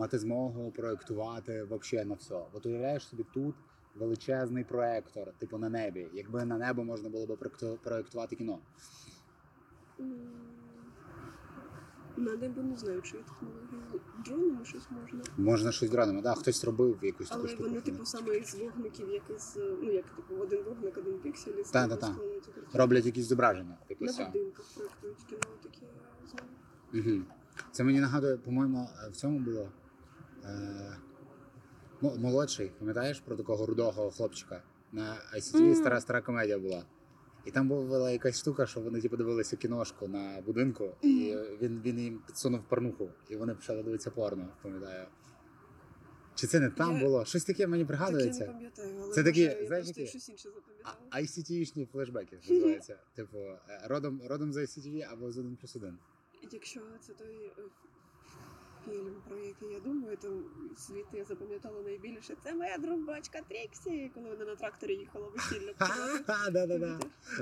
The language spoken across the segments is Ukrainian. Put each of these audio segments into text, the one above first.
мати змогу проєктувати взагалі на все. От уявляєш собі тут величезний проєктор, типу на небі. Якби на небо можна було б проєкту- проєктувати кіно. На небо не знаю, чи є технології. Дронами щось можна. Можна щось дронами. Да, хтось робив якусь таку Але вони, типу, саме із вогників, як із, е, ну як типу один вогник, один піксель, і Та, того та. Роблять якісь зображення. Типу, На будинках проєктують кіно, знаю. Угу. Це мені нагадує, по-моєму, в цьому було. Е, ну, молодший, пам'ятаєш про такого рудого хлопчика? На ICTV Мгм. стара стара комедія була. І там була якась штука, що вони типу, дивилися кіношку на будинку, і він, він їм підсунув порнуху, і вони почали дивитися порно, пам'ятаю. Чи це не там Я- було? Щось таке мені Так я пригадується. не але Це такі, я знаєш, які- щось інше запам'ятала. ICT-шні флешбеки називається. Типу, е, родом, родом з ICTV або з 1 плюс 1. Якщо це той е, фільм, про який я думаю, то звідти я запам'ятала найбільше. Це моя друбачка Тріксі, коли вона на тракторі їхала весілля.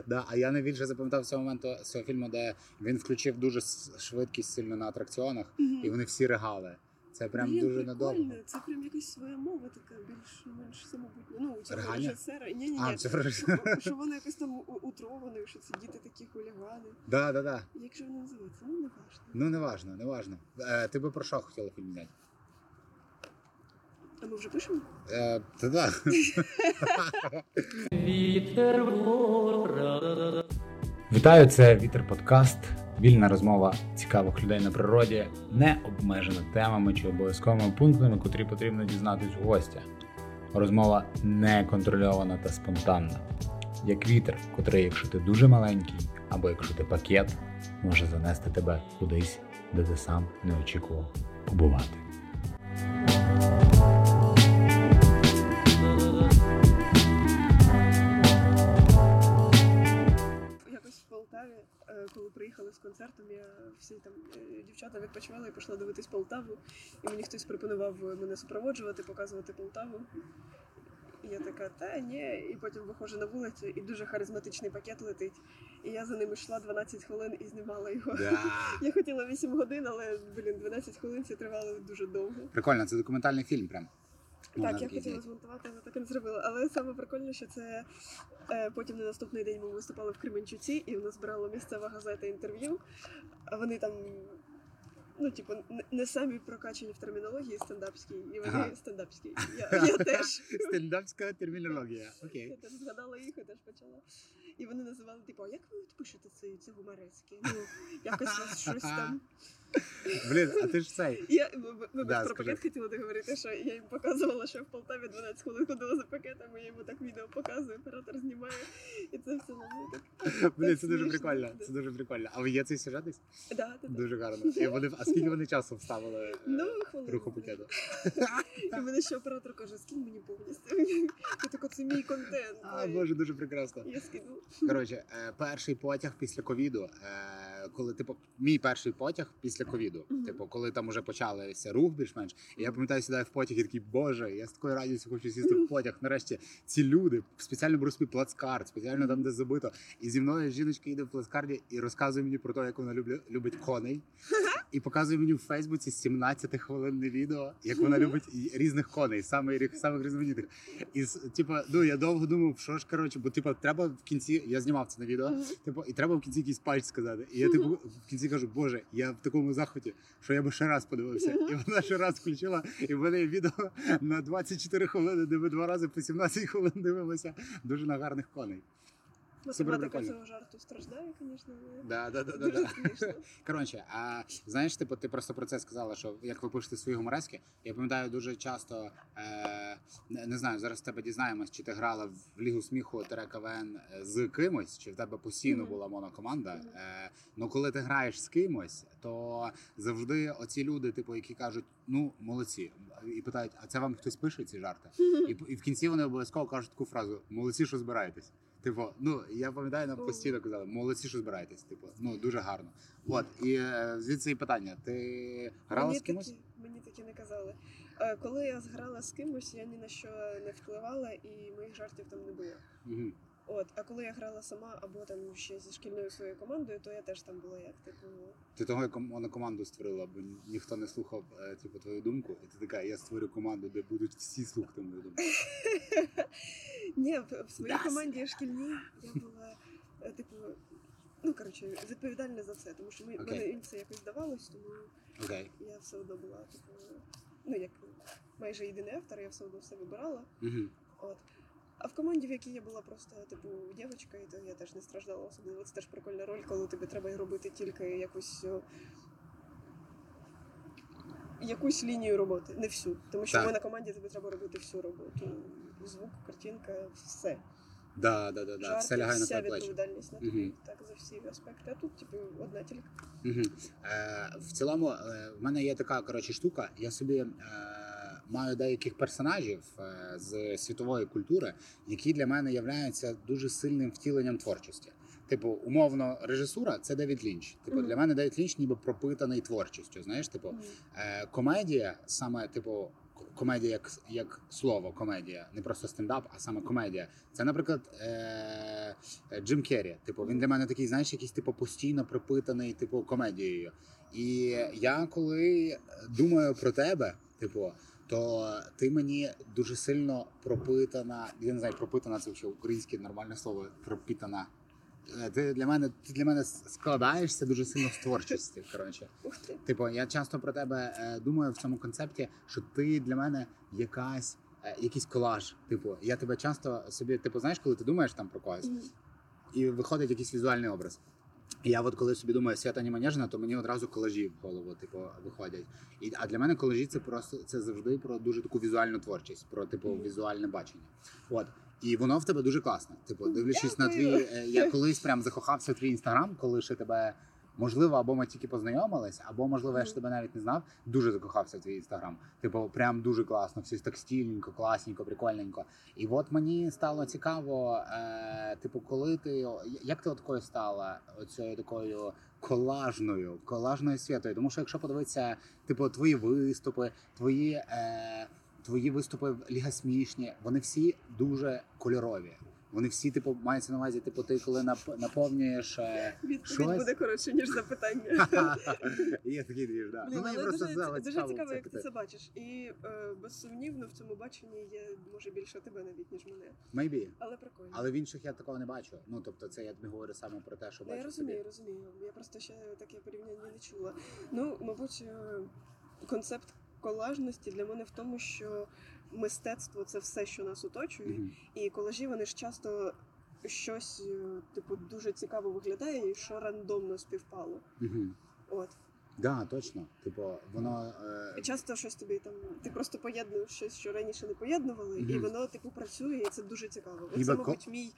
Да, а я найбільше запам'ятав цього моменту цього фільму, де він включив дуже швидкість сильно на атракціонах, і вони всі ригали. Це прям Блін, дуже прикольно. надовго. Це прям якась своя мова така більш-менш самобутня. Ну, у цього Ригання? режисера. Ні, ні, А, ні. це. Що, що воно якось там у- що це діти такі хулігани. Да, да, да. Як же воно називається? Ну, не важливо. Ну, не важно, не важно. Е, ти би про що хотіла фільм зняти? А ми вже пишемо? Е, та да. Вітер. Вітаю, це Вітер Подкаст. Вільна розмова цікавих людей на природі, не обмежена темами чи обов'язковими пунктами, котрі потрібно дізнатись у гостя. Розмова не контрольована та спонтанна. Як вітер, котрий, якщо ти дуже маленький, або якщо ти пакет, може занести тебе кудись, де ти сам не очікував побувати. Полтаві, е, коли приїхали з концертом, я всі там е, дівчата відпочивали і пішла дивитись Полтаву. І мені хтось пропонував мене супроводжувати, показувати Полтаву. І я така, та ні, і потім виходжу на вулицю, і дуже харизматичний пакет летить. І я за ним йшла 12 хвилин і знімала його. Я хотіла 8 годин, але блін, 12 хвилин це тривало дуже довго. Прикольно, це документальний фільм прям. Так, я хотіла змонтувати, але так і не зробила. Але саме прикольне, що це е, потім на наступний день ми виступали в Кременчуці, і в нас брала місцева газета інтерв'ю. Вони там, ну, типу, не- самі прокачані в термінології стендапській, і вони Ага. стендапські. Я, я теж. Стендапська термінологія. Окей. Я теж згадала їх і теж почала. І вони називали, типу, а як ви пишете це, це гуморецьке? Ну, якось щось там. Блін, а ти ж цей. Я ви- ви- вибач, Да, про скажи. пакет хотіла договорити, що я їм показувала, що в Полтаві 12 хвилин ходила за пакетами, я йому так відео показую, оператор знімає, і це все на так. Блін, це дуже прикольно. Це дуже прикольно. А ви є цей сюжет десь? Да. Дуже гарно. І вони, а скільки вони часу вставили е, Ну, руху пакету? І мене ще оператор каже, скинь мені повністю. Я така, це мій контент. А, боже, дуже прекрасно. Я скину. Коротше, е, перший потяг після ковіду, е, коли типу, мій перший потяг після ковіду, Мгм. типу, коли там уже почався рух більш-менш, і я пам'ятаю, сідаю в потяг і такий, боже, я з такою радістю хочу сісти в потяг. Нарешті ці люди спеціально беру собі плацкарт, спеціально там, де забито. І зі мною жіночка йде в плацкарді і розказує мені про те, як вона любля- любить коней. І показує мені в Фейсбуці 17 хвилинне відео, як вона любить різних коней, саме самих різноманітних. І типу, ну я довго думав, що ж коротше, бо типу, треба в кінці. Я знімав це на відео. Типу, і треба в кінці якийсь пальць сказати. І я типу в кінці кажу, боже, я в такому захваті, що я би ще раз подивився. І вона ще раз включила, і в мене є відео на 24 хвилини, де ми два рази по 17 хвилин дивимося дуже на гарних коней. Супер Математика прикольно. цього жарту страждає, звісно, Да, да, да, да, да. Коротше, а знаєш, типу, ти просто про це сказала, що як ви пишете свої гуморески, я пам'ятаю дуже часто, е, не, знаю, зараз тебе дізнаємось, чи ти грала в Лігу сміху Тере КВН з кимось, чи в тебе постійно була монокоманда. Е, ну коли ти граєш з кимось, то завжди оці люди, типу, які кажуть, ну молодці, і питають, а це вам хтось пише ці жарти? І, і в кінці вони обов'язково кажуть таку фразу: молодці, що збираєтесь. Типу, ну я пам'ятаю, нам постійно казали, молодці, що збираєтесь. Типу, ну дуже гарно. От і е, звідси і питання: ти грала мені з кимось? Такі, мені такі не казали. Е, Коли я зграла з кимось, я ні на що не впливала і моїх жартів там не було. Угу. От, а коли я грала сама або там ще зі шкільною своєю командою, то я теж там була як типу. Ти того як команду створила, бо ніхто не слухав е, типу, твою думку, і ти така, я створю команду, де будуть всі слухати мою думку. Ні, в, своїй команді шкільній я була е, типу. Ну коротше, відповідальна за все, тому що ми мене це якось здавалось, тому я все одно була типу, ну як майже єдиний автор, я все одно все вибирала. От. А в команді, в якій я була просто типу дівчинка, і то я теж не страждала особливо. Це теж прикольна роль, коли тобі треба робити тільки якусь. Якусь лінію роботи, не всю. Тому що Так. ми на команді тобі треба робити всю роботу. Звук, картинка, все. Да, да, да, да. Жарти, Все лягає на вся відповідальність на тобі. Так, за всі аспекти. А тут, типу, одна тільки. Угу. Е, в цілому, е, в мене є така коротше штука. Я собі е, маю деяких персонажів е, з світової культури, які для мене являються дуже сильним втіленням творчості. Типу, умовно, режисура це Девід Лінч. Типу, Мгм. для мене Девід Лінч ніби пропитаний творчістю. Знаєш, типу. Е, комедія, саме типу, комедія як, як слово, комедія, не просто стендап, а саме комедія. Це, наприклад, е, е, Джим Керрі. Типу, він для мене такий, знаєш, якийсь типу постійно пропитаний, типу, комедією. І я коли думаю про тебе, типу. То ти мені дуже сильно пропитана. Я не знаю, пропитана це взагалі українське нормальне слово. Пропитана. Е, Ти для мене ти для мене складаєшся дуже сильно з творчості. Коротше. Типу, я часто про тебе е, думаю в цьому концепті, що ти для мене якась. е, Якийсь колаж, типу, я тебе часто собі, типу, знаєш, коли ти думаєш там про когось, і виходить якийсь візуальний образ. Я от коли собі думаю Свята Німанежна, то мені одразу колажі в голову, типу, виходять. І а для мене колажі це просто це завжди про дуже таку візуальну творчість, про типу візуальне бачення. От. І воно в тебе дуже класне. Типу, дивлячись на Дякую. твій, е, я колись прям закохався в твій інстаграм, коли ще тебе. Можливо, або ми тільки познайомились, або можливо, я ж тебе навіть не знав. Дуже закохався в твій інстаграм. Типу, прям дуже класно, все так стільненько, класненько, прикольненько. І от мені стало цікаво, е, типу, коли ти як ти такою стала оцією такою колажною, колажною святою? Тому що якщо подивитися, типу, твої виступи, твої, е, твої виступи в Ліга смішні, вони всі дуже кольорові. Вони всі, типу, мається на увазі, типу, ти коли нап- наповнюєш. Е, Відповідь Щось? буде коротше, ніж запитання. Є такий двіж, да. Ну, але просто дуже, дуже цікаво як ти це бачиш. І е, безсумнівно в цьому баченні є може більше тебе навіть, ніж мене. Maybe. Але прикольно. Але в інших я такого не бачу. Ну тобто, це я тобі говорю саме про те, що Ну, я бачу розумію, собі. розумію. Я просто ще таке порівняння не чула. Ну, мабуть, е, концепт колажності для мене в тому, що мистецтво це все, що нас оточує, Мгм. і колажі вони ж часто щось, е, типу, дуже цікаво виглядає, і що рандомно співпало. Мгм. От. Да, точно. Типу, воно е, часто щось тобі там, ти просто поєднуєш щось, що раніше не поєднували, і воно типу працює, і це дуже цікаво. Це, ко- мабуть, мій,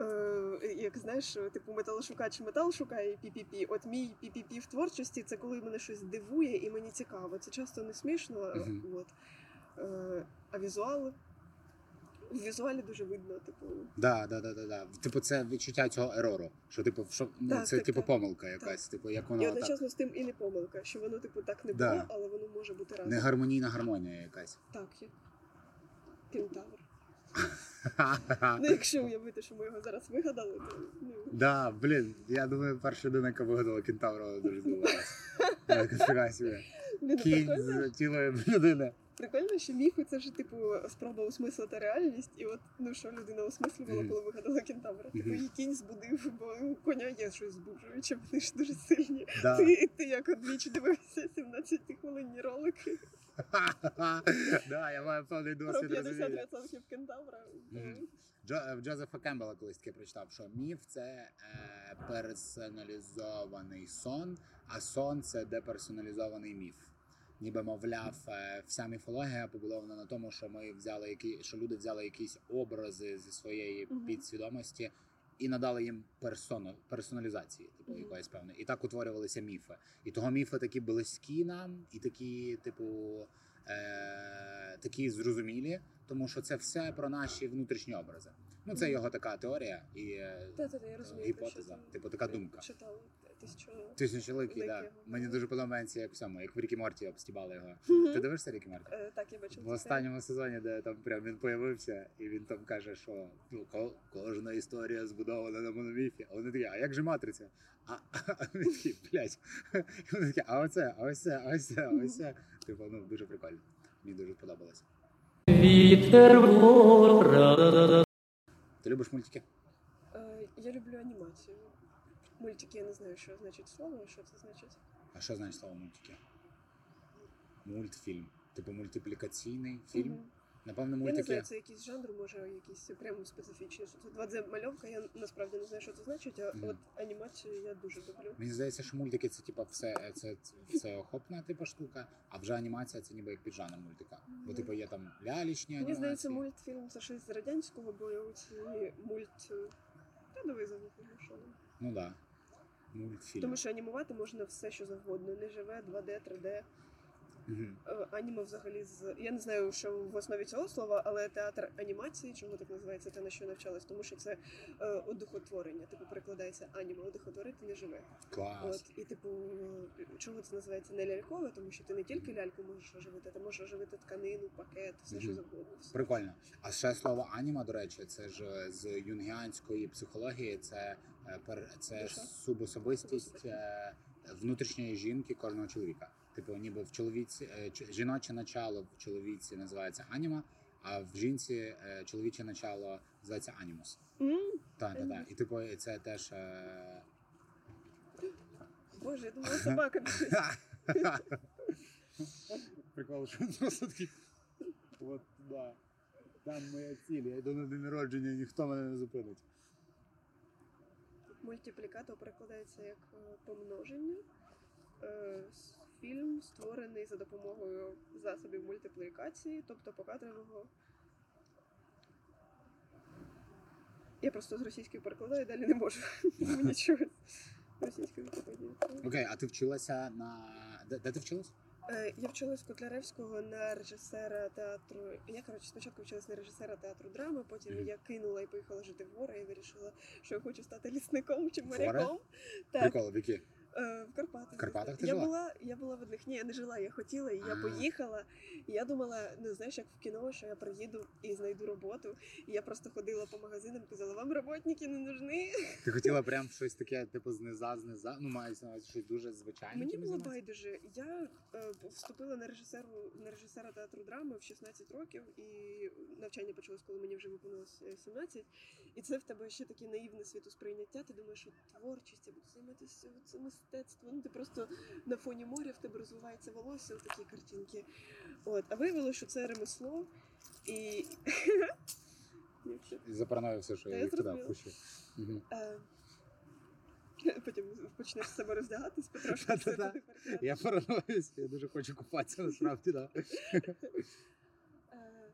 е, як знаєш, типу металошукач метал шукає пі-пі-пі. От мій пі-пі-пі в творчості це коли мене щось дивує і мені цікаво. Це часто не смішно, Мгм. от. Е, а візуал. В візуалі дуже видно, типу. да, да, да, да, да. Типу, це відчуття цього ерору. Що типу, що ну Так, це так, типу так. помилка якась. Типу, як І воно так. одночасно з тим і не помилка, що воно, типу, так не Да. було, але воно може бути разом. Негармонійна гармонія якась. Так, є. Кентавр. Ну, якщо уявити, що ми його зараз вигадали, то ну. Да, блін, я думаю, перша людина, яка вигадала кентавра, дуже здивувалася. Кінь з тілом людини. Прикольно, що міфи це ж типу спроба осмислити реальність, і от ну що людина осмислювала, коли вигадала кентавра. Типу її кінь збудив, бо у коня є щось збуджуюче, вони ж дуже сильні. Да. Ти, ти як одвічі дивився 17 хвилинні ролики Да, я маю певний про досвід розуміння. 50% кентавра. В Джозефа Кембела колись таке прочитав, що міф це е, персоналізований сон, а сон це деперсоналізований міф. Ніби мовляв, е, вся міфологія побудована на тому, що ми взяли які, що люди взяли якісь образи зі своєї підсвідомості і надали їм персону, персоналізації, типу якоїсь певної. І так утворювалися міфи. І того міфи такі близькі нам, і такі, типу, е, такі зрозумілі, тому що це все про наші внутрішні образи. Ну, це його така теорія і е, Та, та, та, я розумію. гіпотеза, типу така думка. Читала. Тисячу. Тисячоликий, Ликий, да. Мені дуже подобається, як в цьому, як в Рікі Морті обстібали його. Ти дивишся Рікі Морті? Е, Так, я бачила. В останньому сезоні, де там прям він появився, і він там каже, що ну, кожна історія збудована на мономіфі. А вони такі, а як же матриця? А, а він такий, блядь. Вони такі, а оце, а ось це, а ось це, а ось це. Типу, ну дуже прикольно. Мені дуже сподобалося. Вітер вора. Ти любиш мультики? Е, Я люблю анімацію. Мультики я не знаю, що значить слово, що це значить. А що значить слово мультики? Мультфільм. Типу мультиплікаційний фільм. Мгм. Напевно, Я не мультики. знаю, це якийсь жанр, може якийсь прям специфічний. Що це 2D-мальовка, я насправді не знаю, що це значить, а Мгм. от анімацію я дуже люблю. Мені здається, що мультики це типу все це, це охопна типу штука, а вже анімація це ніби як піджанр мультика. Бо Ну. типу є там лялічні Мені здається, мультфільм це щось з радянського, бо ці мульт. Та давай завуху, що. Ну да. Мультфільм. Тому що анімувати можна все, що завгодно. Не живе, 2D, 3D. Е, Аніме взагалі з я не знаю, що в основі цього слова, але театр анімації, чому так називається, те на що навчалась, тому що це е, одухотворення. Типу перекладається аніме, одухотворити не живе. Клас. От і типу, е, чому це називається не лялькове, тому що ти не тільки ляльку можеш оживити, ти можеш оживити тканину, пакет, все що Мгм. завгодно. Все. Прикольно. А ще слово аніма, до речі, це ж з юнгіанської психології, це, е, це Душа? субособистість е, внутрішньої жінки кожного чоловіка. Типу, ніби в чоловіці е, жіноче начало в чоловіці називається аніма, а в жінці е, чоловіче начало називається анімус. М, Так, так, так. І типу, це теж. е, Боже, я думала, собака. Прикол, що він просто такий. От, да. Там моя ціль. Я йду на день народження, ніхто мене не зупинить. Мультиплікатор перекладається як е, помноження. Фільм створений за допомогою засобів мультиплікації, тобто покадрового. Я просто з російської перекладаю, далі не можу. Мені чогось російською виходить. Окей, а ти вчилася на. Де, де ти вчилась? Е, Я вчилась Котляревського на режисера театру. Я коротше спочатку вчилась на режисера театру драми, потім я кинула і поїхала жити в гори і вирішила, що я хочу стати лісником чи моряком. Так, Прикол, в які? е, в Карпатах. В Карпатах ти я жила? була, я була в одних. Ні, я не жила, я хотіла, і я поїхала. І я думала, ну знаєш, як в кіно, що я приїду і знайду роботу. І я просто ходила по магазинам, казала, вам роботники не нужны. Ти хотіла прям щось таке, типу, зниза, зниза. Ну, мається на увазі щось дуже звичайне. Мені було байдуже. Я е, вступила на режисеру на режисера театру драми в 16 років, і навчання почалось, коли мені вже виповнилось е, 17. І це в тебе ще таке наївне світосприйняття. Ти думаєш, що творчість, я буду займатися це мистецтво. Ну ти просто на фоні моря в тебе розвивається волосся такі картинки. От, а виявилося, що це ремесло. І І все, що я їх туди. Мгм. е, потім почнеш з себе роздягатись, потрошки. Я паранойюсь, я дуже хочу купатися насправді, да. Е,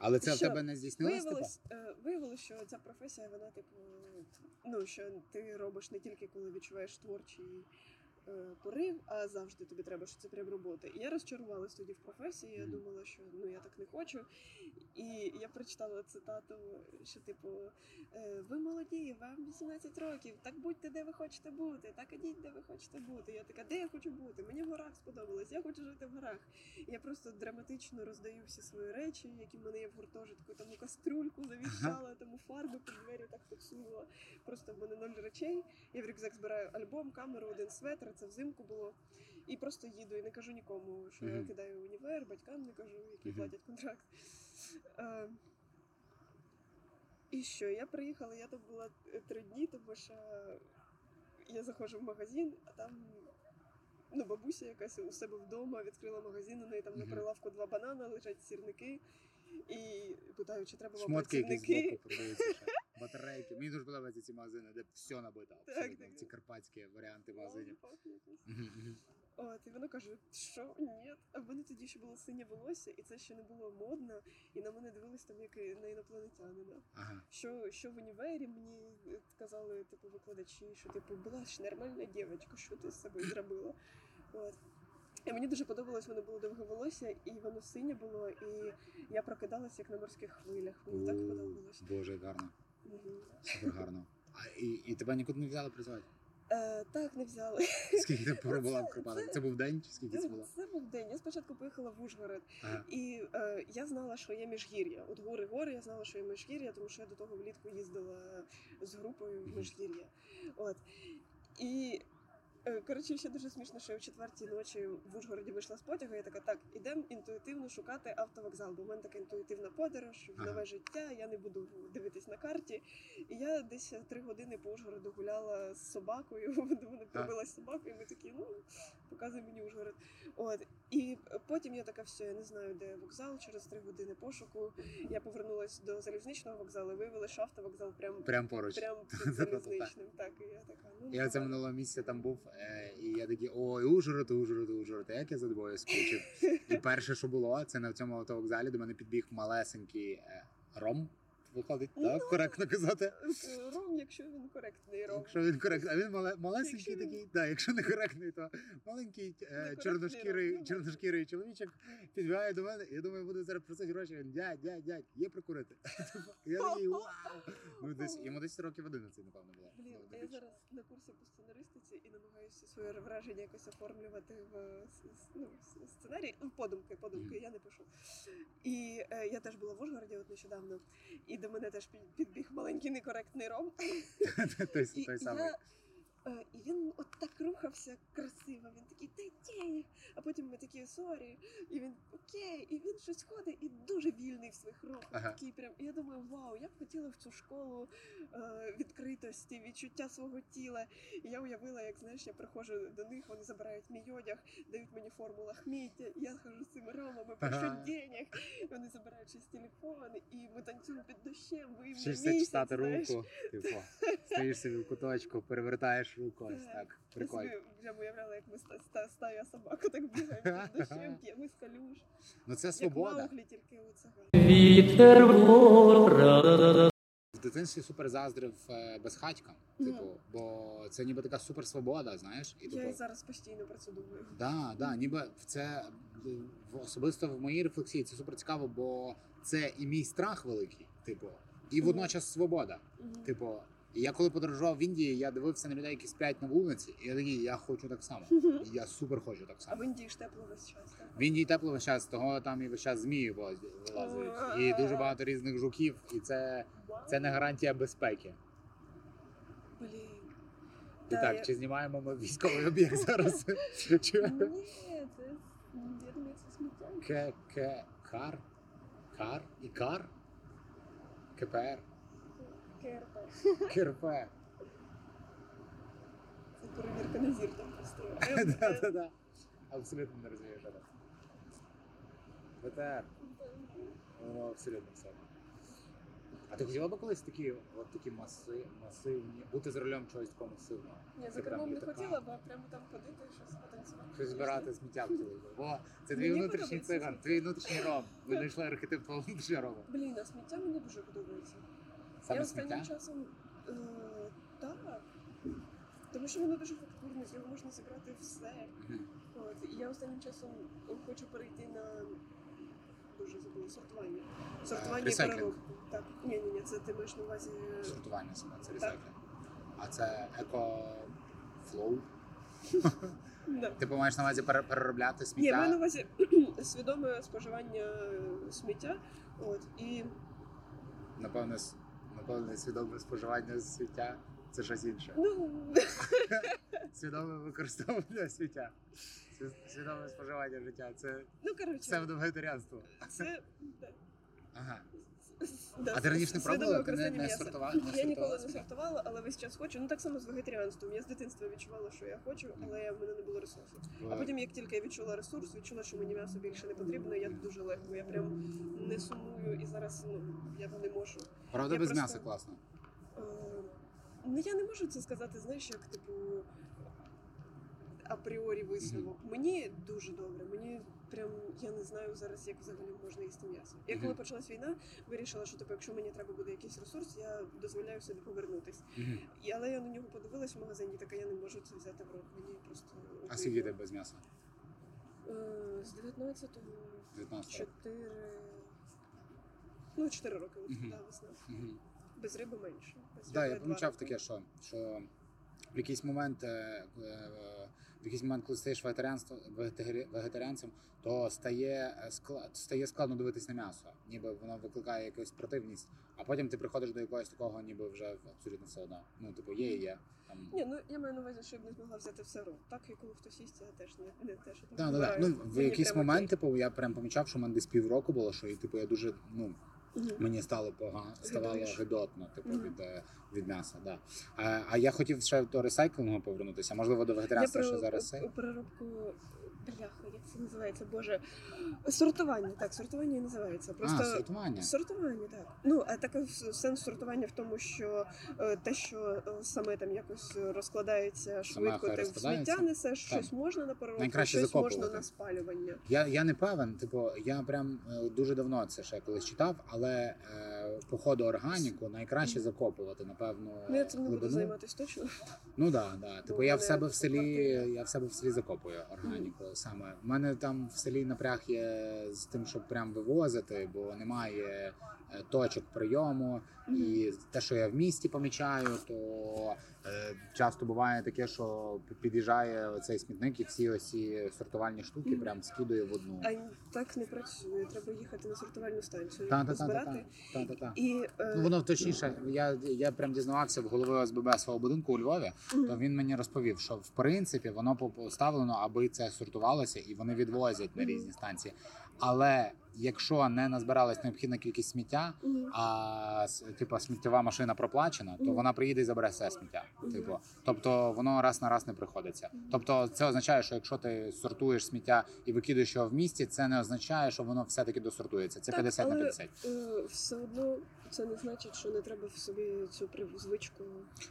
Але це в тебе не здійснилося? типу? Виявилось, е, виявилось, що ця професія, вона, типу, ну, що ти робиш не тільки коли відчуваєш творчий е, порив, а завжди тобі треба, що це прям робота. І я розчарувалась тоді в професії, я думала, що ну я так не хочу. І я прочитала цитату, що типу е, ви молоді, вам 18 років, так будьте де ви хочете бути, так ідіть, де ви хочете бути. Я така, де я хочу бути? Мені в горах сподобалось, я хочу жити в горах. Я просто драматично роздаю всі свої речі, які в мене є в гуртожитку, тому кастрюльку завіщала, тому фарби під двері так підсунула. Просто в мене ноль речей. Я в рюкзак збираю альбом, камеру, один светр, це взимку було. І просто їду і не кажу нікому, що я кидаю універ, батькам не кажу, які платять контракт. Е, і що, я приїхала, я там була е, три дні, тому що я заходжу в магазин, а там ну, бабуся якась у себе вдома відкрила магазин, у неї там на прилавку два банани, лежать сірники. І питаю, чи треба вам Шмотки якісь працівники. збоку продаються ще. Батарейки. Мені дуже подобаються ці магазини, де все набито. Абсолютно. так. Ці карпатські варіанти магазинів. Лолі, якісь. Мгм, мгм. От, і вона каже, що ні. А в мене тоді ще було синє волосся, і це ще не було модно, і на мене дивились там як і на інопланетянина. Ага. Що, що в універі мені е, казали, типу, викладачі, що типу була ж нормальна дівчинка, що ти з собою зробила. От. І мені дуже подобалось, воно було довге волосся, і воно синє було, і я прокидалася як на морських хвилях. Мені так подобалось. Боже, гарно. Супер гарно. А, і, і тебе нікуди не взяли працювати? Е, так, не взяли. Скільки ти пробула в Карпатах? Це був день чи скільки це було? Це був день. Я спочатку поїхала в Ужгород, Ага. і е, я знала, що є міжгір'я. От гори гори, я знала, що є міжгір'я, тому що я до того влітку їздила з групою в міжгір'я. От. І е, коротше, ще дуже смішно, що я в четвертій ночі в Ужгороді вийшла з потягу. Я така, так, ідемо інтуїтивно шукати автовокзал, бо в мене така інтуїтивна подорож, в нове життя, я не буду дивитись на карті. І я десь три години по Ужгороду гуляла з собакою. Вона мене собаку, і ми такі, ну показуй мені Ужгород. От і потім я така, все, я не знаю, де вокзал. Через три години пошуку я повернулася до залізничного вокзалу. і Виявилося, що автовокзал прям Прям поруч. прям під залізничним. Так і я така. Ну Я це минулого місяця там був, е, і я такий, ой, Ужгород, Ужгород, Ужгород, як я за тобою скучив. І перше, що було, це на цьому автовокзалі до мене підбіг малесенький е, ром. Виходить, Ну, так? Коректно казати. Е, Ром, якщо він коректний ром. Якщо він коректний, а він мале, малесенький Якщо він- такий, да, якщо не коректний, то маленький е, чорношкірий, ром, ну, чорношкірий чоловічок підбігає до мене. Я думаю, буде зараз просити гроші. Він дядь, дядь, дядь, є прикурити. Я такий вау. Ну десь йому десь років 11, напевно, було. Блін, Ну, а я зараз на курсі по сценаристиці і намагаюся своє враження якось оформлювати в ну, сценарій. Ну, подумки, подумки, я не пишу. І е, я теж була в Ужгороді от нещодавно, і до мене теж підбіг маленький некоректний ром. той самий. Е, і він от так рухався красиво. Він такий дай денег. А потім ми такі sorry. І він окей, і він щось ходить і дуже вільний в своїх рухах. Ага. Такий прям. І я думаю, вау, я б хотіла в цю школу е, відкритості, відчуття свого тіла. І я уявила, як знаєш, я приходжу до них, вони забирають мій одяг, дають мені форму лахміття, і я хожу з цими ромами, прошу Ага. денег. Вони забирають щось телефон, і ми танцюємо під дощем, Вчишся читати знаєш. руку, типу, стоїш собі в куточку, перевертаєш ось Так. так. Я Прикольно. собі прям уявляла, як ми ста, ста, стая собака так бігаємо під дощем, з калюш. Ну це Як свобода. Мауглі, тільки у цього. Вітер. В дитинстві супер заздрив е, безхатькам, Мгм. типу, бо це ніби така супер свобода, знаєш, і Я типу. і зараз постійно про це думаю. Да, да, ніби це особисто в моїй рефлексії це супер цікаво, бо це і мій страх великий, типу, і водночас свобода. Мгм. Типу, і я коли подорожував в Індії, я дивився на людей, які сплять на вулиці, і я такий, я хочу так само. І я супер хочу так само. А в Індії ж тепло весь час, так? В Індії тепло весь час, того там і весь час змії вилазять. вилазять. І дуже багато різних жуків, і це, це не гарантія безпеки. Блін. І Та, так, я- чи знімаємо ми військовий об'єкт зараз? Чи- Ні, це я думаю, це сміття. К, К, Кар? Кар? І Кар? КПР? КРП. КРП. Це перевірка на зір там просто. Да-да-да. Абсолютно не розумію, що там. БТР. Воно абсолютно все. А ти хотіла б колись такі, от такі маси, масивні, бути за рулем чогось такого масивного? Ні, Це за прям кермом не літака. хотіла, бо прямо там ходити, щось потанцювати. Щось збирати сміття хотіли б. О, це твій Мені внутрішній подобається циган, твій внутрішній ром. Ви знайшли архетип твого внутрішнього рома. Блін, а сміття мені дуже подобається. Саме я останнім сміття? часом е, так. Тому що воно дуже фактурне, з нього можна зібрати все. Мгм. От, і я останнім часом хочу перейти на дуже забула сортування. Сортування і переробку. Так, ні, ні, ні, це ти маєш на увазі. Сортування саме, це Так. recycling. А це eco flow. Да. Типу маєш на увазі пере- переробляти Ні, сміття. я маю на увазі свідоме споживання е, сміття. От, і Напевне, с- напевне, свідоме споживання сміття це щось інше. ну, Свідоме використовування сміття. Свідоме споживання життя. Це ну коротше, псевдовегетаріанство. це. Ага. Да, А ти раніше не пробувала? Ти не- не сортувала- не Я ніколи не сортувала, але весь час хочу. Ну так само з вегетаріанством. Я з дитинства відчувала, що я хочу, але в мене не було ресурсу. А потім, як тільки я відчула ресурс, відчула, що мені м'ясо більше не потрібно, я дуже легко. Я прям не сумую і зараз ну я не можу. Правда, я без просто- м'яса класно. Е, ну я не можу це сказати, знаєш, як типу апріорі висновок. Мені дуже добре. Мені прям я не знаю зараз, як взагалі можна їсти м'ясо. Я коли почалась війна, вирішила, що типу, якщо мені треба буде якийсь ресурс, я дозволяю собі повернутись. І, але я на нього подивилась в магазині, така я не можу це взяти в рот. Мені просто А скільки ти без м'яса? Е, з 19-го 19 4... Ну, 4 роки, Мгм. да, весна. Мгм. Без риби менше. Без Да, я помічав таке, що, що в якийсь момент, е, е, в якийсь момент, коли стаєш вегетаріанство- вегетарі- вегетаріанцем, то стає е, скла- стає складно дивитись на м'ясо, ніби воно викликає якусь противність, а потім ти приходиш до якогось такого, ніби вже абсолютно все одно. Ну, типу, є і є. Там... Ні, ну я маю на увазі, що я б не змогла взяти все ру. Так, і коли хтось їсть, я теж не, не те, що так Да, да, да. Ну, в якийсь момент, типу, я прям помічав, що в мене десь півроку було, що і типу я дуже ну. Мені стало погано, ставало гидотно, типу, від, е, від м'яса. Да. А, а я хотів ще до ресайклингу повернутися. Можливо, до вегетаріанства ще зараз переробку бляха, як це називається? Боже, сортування. Так, сортування і називається. Просто А, сортування. Сортування, так. Ну, а таке в- сенс сортування в тому, що е, те, що е, саме там якось розкладається швидко, ти в сміття несеш, щось можна на переробку, Найкраще щось можна на спалювання. Я, я не певен, типу, я прям е, дуже давно це ще колись читав, але е, по ходу органіку найкраще закопувати, напевно, Ну, я цим не буду займатися точно. Ну да, да. Типу, Бо я в в себе в селі, я в себе в селі закопую органіку саме. У мене там в селі напряг є з тим, щоб прям вивозити, бо немає е, точок прийому. І те, що я в місті помічаю, то часто буває таке, що під'їжджає цей смітник і всі оці сортувальні штуки прям скидує в одну. А так не працює. Треба їхати на сортувальну станцію, Та, та, та, та, та, та, та. І е, Ну, воно точніше, я, я прям дізнавався в голови ОСББ свого будинку у Львові, мгм. то він мені розповів, що в принципі воно по- поставлено, аби це сортувалося, і вони відвозять на різні станції. Але якщо не назбиралась необхідна кількість сміття, а типу сміттєва машина проплачена, то вона приїде і забере все сміття. Типу, тобто воно раз на раз не приходиться. Тобто, це означає, що якщо ти сортуєш сміття і викидаєш його в місті, це не означає, що воно все таки досортується. Це Так, 50 на але, 50. е, все одно це не значить, що не треба в собі цю звичку.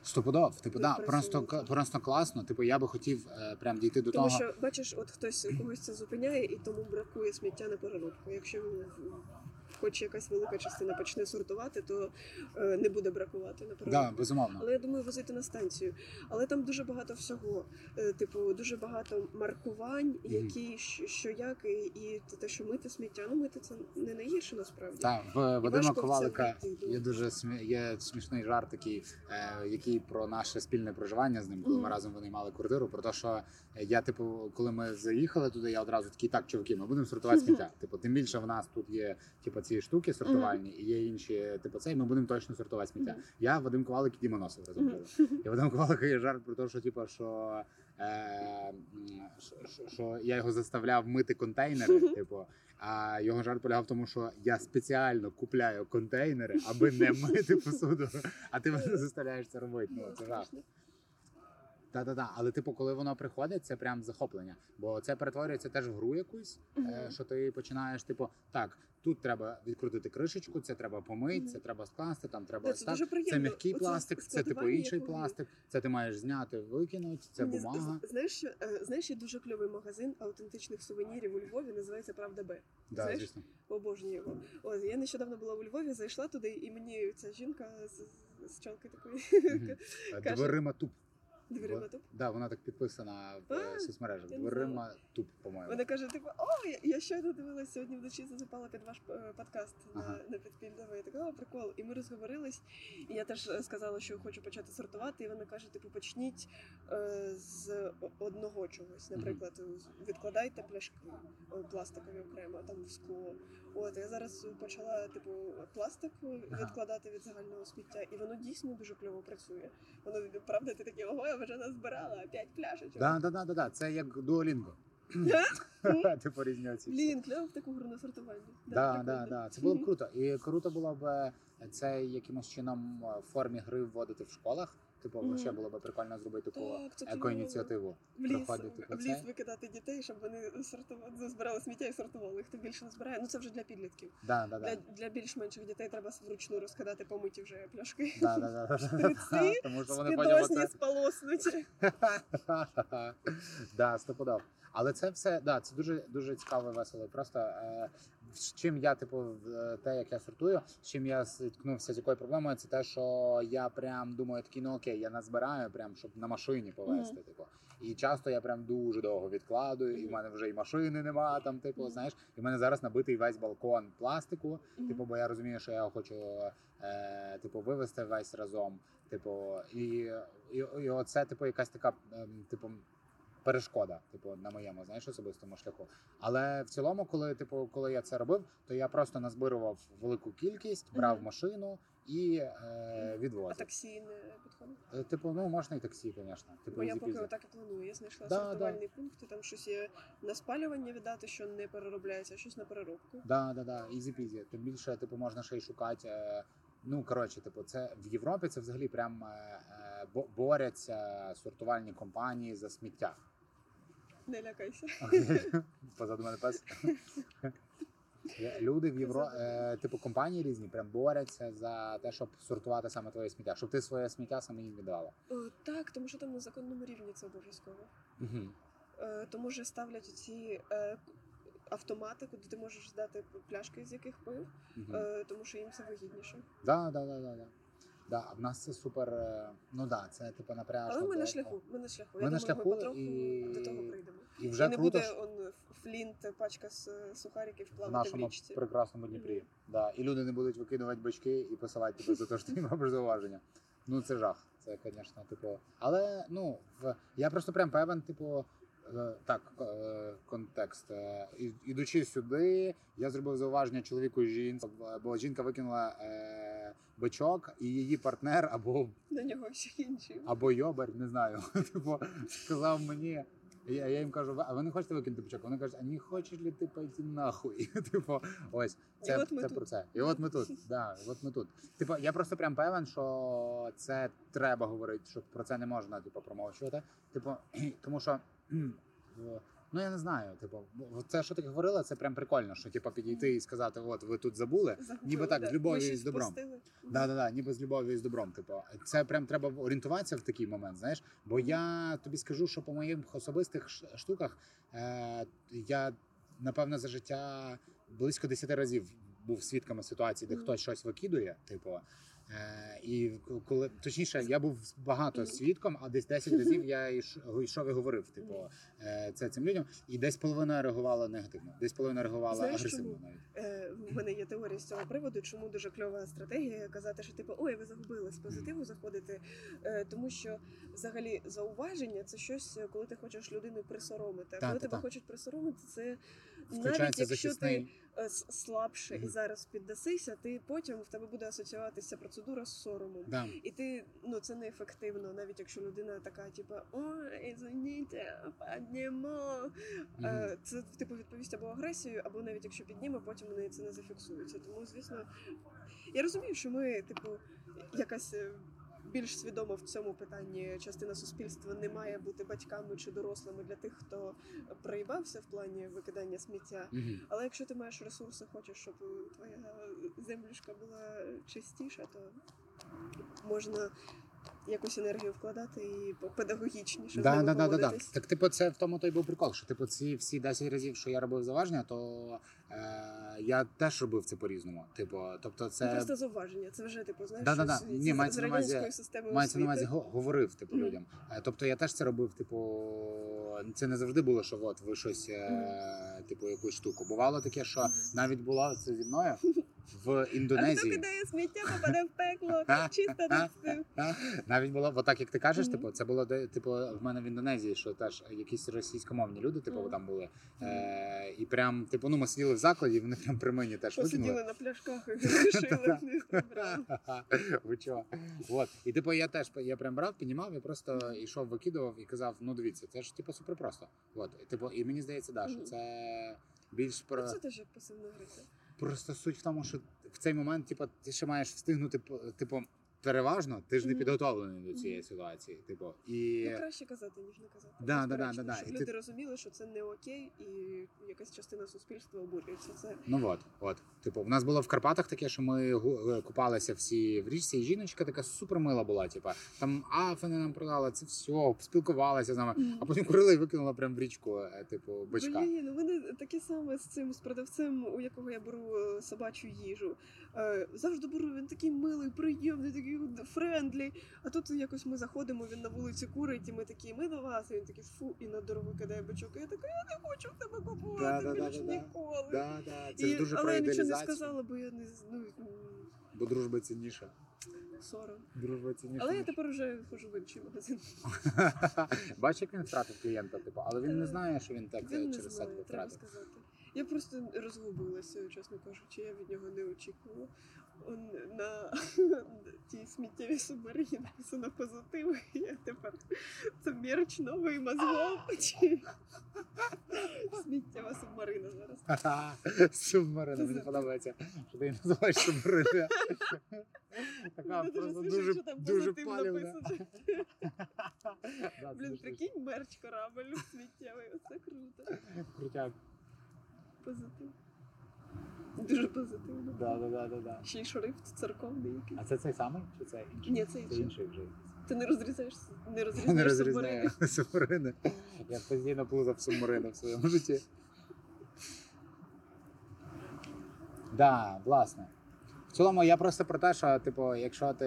Стопудов, типу, да, просто просто класно. Типу, я би хотів е, прям дійти до Тому того. що бачиш, от хтось когось це зупиняє, і тому бракує сміття на переробку. Якщо в- хоч якась велика частина почне сортувати, то е, не буде бракувати на. Да, безумовно. Але я думаю, возити на станцію. Але там дуже багато всього. Е, Типу, дуже багато маркувань, які що, що як, і, і те, що мити сміття. Ну, мити це не найгірше насправді. Так, в Вадима Ковалика є дуже смі... є смішний жарт, такий, е, який про наше спільне проживання з ним, коли ми Мгм. разом винаймали квартиру. Про те, що я, типу, коли ми заїхали туди, я одразу такий, так, чуваки, ми будемо сортувати сміття. Типу, тим більше в нас тут є типу, ці штуки сортувальні, і є інші, типу, це, і ми будемо точно сортувати сміття. Я Вадим Ковалик і Діма Носов разом були. І Вадим Ковалик є жарт про те, що типу, що. Е, що- я його заставляв мити контейнери, типу, а його жарт полягав в тому, що я спеціально купляю контейнери, аби не мити посуду, а ти мене заставляєш це робити. Ну, це жах. страшно. Та-та-та. Але, типу, коли воно приходить, це прям захоплення. Бо це перетворюється теж в гру якусь, е, Мгм. що ти починаєш, типу, так, тут треба відкрутити кришечку, це треба помити, Мгм. це треба скласти, там треба це дуже. Це м'який Оце пластик, це типу інший пластик, це ти маєш зняти, викинути, це Мені бумага. Знаєш, е, знаєш, є дуже кльовий магазин аутентичних сувенірів у Львові, називається Правда Б. Да, знаєш? звісно. Обожнюю його. Ось я нещодавно була у Львові, зайшла туди, і мені ця жінка з, з, з чолки такої. Е, Каже- Дверима туп. Дверима туп. Да, вона так підписана в е, соцмережах. Дверима туп, по-моєму. Вона каже: типу, о, я, я щойно дивилась сьогодні вночі засипала під ваш е, подкаст Ага. на, на підпільного. Я така, о, прикол. І ми розговорились. І я теж е, сказала, що хочу почати сортувати. І вона каже: типу, почніть е, з одного чогось. Наприклад, відкладайте пляшки пластикові окремо, там в скло. От я зараз почала типу пластик відкладати від загального сміття, і воно дійсно дуже кльово працює. Воно правда, ти такий, ого, я вже назбирала п'ять пляшечок. Да, да, да, да, да. Це як дуолінго. Типу різні оці. Блін, кльово в таку гру на сортування. Да, да, да. Це було б круто. І круто було б е, це якимось чином е, в формі гри вводити в школах. Типу, Мгм. ще було б прикольно зробити таку Так, екоініціативу. В ліс, в ліс викидати дітей, щоб вони сортували, збирали сміття і сортували. Хто більше не збирає, ну це вже для підлітків. Да, да, Для, да. для більш менших дітей треба вручну розкидати помиті вже пляшки. Да, да, да. Тому що вони потім сполоснуті. да, стопудов. Але це все да, це дуже дуже цікаво весело. Просто е, з чим я, типу, е, те, як я сортую, з чим я зіткнувся з якою проблемою, це те, що я прям думаю, такий, ну окей, я назбираю, прям щоб на машині повезти. Типу. І часто я прям дуже довго відкладую, і в мене вже і машини нема там, типу, Мгм. знаєш, і в мене зараз набитий весь балкон пластику. Мгм. Типу, бо я розумію, що я хочу е, типу, вивезти весь разом. Типу, і, і, і оце, типу, якась така, ем, типу. Перешкода, типу, на моєму знаєш особистому шляху. Але в цілому, коли типу, коли я це робив, то я просто назбирував велику кількість, брав Мгм. машину і е, А таксі не підходить? Е, Типу, ну можна і таксі, звісно. Типу, Бо я поки отак і планую. Я знайшла Да, сортувальний пункт, і там щось є на спалювання віддати, що не переробляється, а щось на переробку. Да, да, да, easy peasy. Тим більше, типу, можна ще й шукати. Е, ну коротше, типу, це в Європі це взагалі прям е, е, бо- борються сортувальні компанії за сміття. Не лякайся. Позаду мене пес. Люди в Євро, е, типу компанії різні, прям борються за те, щоб сортувати саме твоє сміття, щоб ти своє сміття саме їм віддала. О, так, тому що там на законному рівні це обов'язково. Угу. Е, тому ж ставлять ці е, автомати, куди ти можеш здати пляшки, з яких пив, Угу. е, тому що їм це вигідніше. Да, да, да, да, да. Да, в нас це супер. е, Ну да, це типу напряжно. Але ми на шляху. Ми на шляху. Ми Я на думаю, шляху ми потроху і- до того прийдемо. І вже і не круто буде що он флінт, пачка з сухариків в плавати в нашому річці. прекрасному Дніпрі. Да. І люди не будуть викидувати бачки і посилати тебе за те, що ти робиш зауваження. Ну це жах. Це, звісно, типу. Але ну в я просто прям певен, типу. Е, Так, е, контекст. Е, Ідучи сюди, я зробив зауваження чоловіку жінці, бо жінка викинула бичок, і її партнер або На нього всі інші. або йобар, не знаю. Типу, сказав мені. Я, я їм кажу, а ви не хочете викинути бичок? Вони кажуть, а не хочеш ли ти пойти нахуй? Типу, ось це, І от ми це тут. про це. І от ми тут. Да, от ми тут. Типу, я просто прям певен, що це треба говорити, що про це не можна типу, промовчувати. Типу, тому що. Ну я не знаю, типу, це, що ти говорила, це прям прикольно, що типу підійти і сказати, от ви тут забули. Загубили, Ніби так, з да. любов'ю і з добром. Да, да, да, ніби з любов'ю і з добром. Типу, це прям треба орієнтуватися в такий момент. Знаєш, бо я тобі скажу, що по моїх особистих штуках е, я напевно за життя близько 10 разів був свідками ситуації, де Мгм. хтось щось викидує. Типу, і коли точніше, я був багато свідком, а десь 10 разів я йш- йшов і говорив. Типу, е, це цим людям, і десь половина реагувала негативно, десь половина реагувала Знаєш, агресивно чому? навіть. Е, в мене є теорія з цього приводу, чому дуже кльова стратегія казати, що типу, ой, ви загубили з позитиву заходити. Е, тому що взагалі зауваження це щось, е, коли ти хочеш людину присоромити. А коли та, тебе та. хочуть присоромити, це навіть якщо ти е, слабше і зараз піддасися, ти потім в тебе буде асоціюватися процедура з соромом. Да. І ти ну це неефективно, навіть якщо людина така, типу, ой, извините, піднімо. Мгм. Е, Це типу відповість або агресією, або навіть якщо підніме, потім вони це не зафіксується. Тому, звісно, я розумію, що ми, типу, якась. Більш свідомо в цьому питанні частина суспільства не має бути батьками чи дорослими для тих, хто проїбався в плані викидання сміття. Мгм. Але якщо ти маєш ресурси, хочеш, щоб твоя землюшка була чистіша, то можна якусь енергію вкладати і педагогічніше Да, да, да, да, да. Так, типу, це в тому той був прикол, що типу ці всі 10 разів, що я робив заваження, то е, я теж робив це по-різному. Типу, тобто, Ну, це просто зауваження. Це вже типу, знаєш, Да-да-да. щось Ні, мається на увазі- системи мається на увазі говорив типу Мгм. людям. Е, Тобто я теж це робив, типу, це не завжди було, що от ви щось, е, типу, якусь штуку. Бувало таке, що навіть було це зі мною в А хто Індонезії. кидає сміття, попаде в пекло, чисто з цим. Навіть було, бо так як ти кажеш, типу, це було типу, в мене в Індонезії, що теж якісь російськомовні люди, типу, там були. Е, і прям, типу, ну, ми сиділи в закладі, і вони прям при мені теж викинули. Посиділи на пляшках і вирішили. Ви чого? Вот. І типу я теж я прям брав, піднімав і просто йшов, викидував і казав: ну дивіться, це ж типу супер просто. От. Типу, і мені здається, да, що це більш про Це теж як пасивна агресія. Просто суть в тому, що в цей момент, типу, ти ще маєш встигнути типу. Переважно, ти ж не підготовлений до цієї ситуації. Типу, і Ну, краще казати, ніж не казати. Да, да, да, да, да. Щоб І ти- люди розуміли, що це не окей, і якась частина суспільства обурюється. Це Ну от, от. Типу, в нас було в Карпатах таке, що ми е, купалися всі в річці, і жіночка така супермила була. Типу, там афини нам продала, це все, спілкувалася з нами, а потім курила і викинула прямо в річку, е, типу, бичка. Блін, у мене таке саме з цим з продавцем, у якого я беру е, собачу їжу. Завжди беру, він такий милий, приємний, такий такий friendly. А тут якось ми заходимо, він на вулиці курить, і ми такі, ми до вас. І він такий фу, і на дорогу кидає бичок. І я така, я не хочу в тебе купувати більш ніколи. Да, да. Це І, дуже але я нічого не сказала, бо я не ну, Бо дружба цінніша. сором. Дружба цінніша. Але я тепер вже ходжу в інший магазин. Бачиш, як він втратив клієнта, типу, але він не знає, що він так Він е, через себе втратив. Я просто розгубилася, чесно кажучи, я від нього не очікувала. На тій сміттєвій субмарині написано позитив, і я тепер це мерч новий мозгов. Сміттєва субмарина зараз. Субмарина, мені подобається, що ти її називаєш субмарина. Така просто дуже, дуже палівна. Блін, прикинь, мерч корабль сміттєвий. Оце круто. Крутяк. Позитив. Дуже позитивно. Да, да, да, да, да. Ще й шрифт церковний якийсь. А це цей самий чи це інший? Ні, це інший. інший вже. Ти не розрізаєш, не Не розрізаєш розрізняю субмарини. Я постійно плутав субмарини в своєму житті. Да, власне. В цілому я просто про те, що, типу, якщо ти.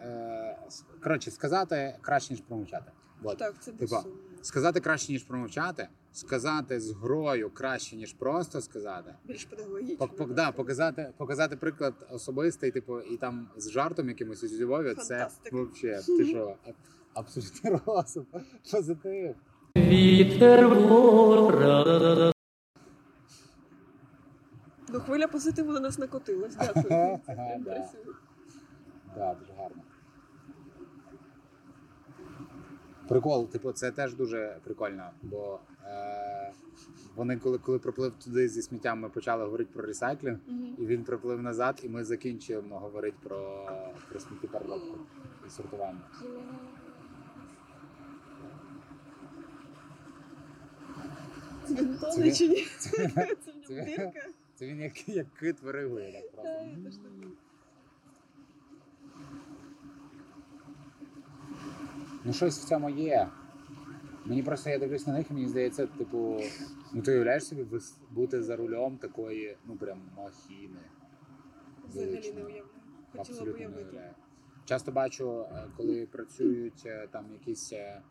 Е, коротше, сказати краще, ніж промовчати. Вот. Так, це безсумно. Сказати краще, ніж промовчати, сказати з грою краще, ніж просто сказати. Більш педагогічно. Пок, да, показати, показати приклад особистий, типу, і там з жартом якимось у Львові, це взагалі, ти що, абсолютно розум, позитив. Вітер вора. Ну, хвиля позитиву на нас накотилась. Дякую. Це Да. Да, дуже гарно. Прикол, типу, це теж дуже прикольно, бо е, вони, коли, коли приплив туди зі сміттям, ми почали говорити про ресайклінг, Мгм. і він приплив назад, і ми закінчуємо говорити про, про сміттєпереробку і сортування. Це він тоне чи ні? це- в це- дирка. Це він як, як кит виригує так просто. Та, я теж так. Ну, щось в цьому є. Мені просто я дивлюсь на них, і мені здається, типу, ну ти уявляєш собі бути за рулем такої, ну прям махіни. Взагалі не уявляю. Хотіла б Абсолютно не уявити. уявляю. Часто бачу, е, коли працюють е, там якісь е,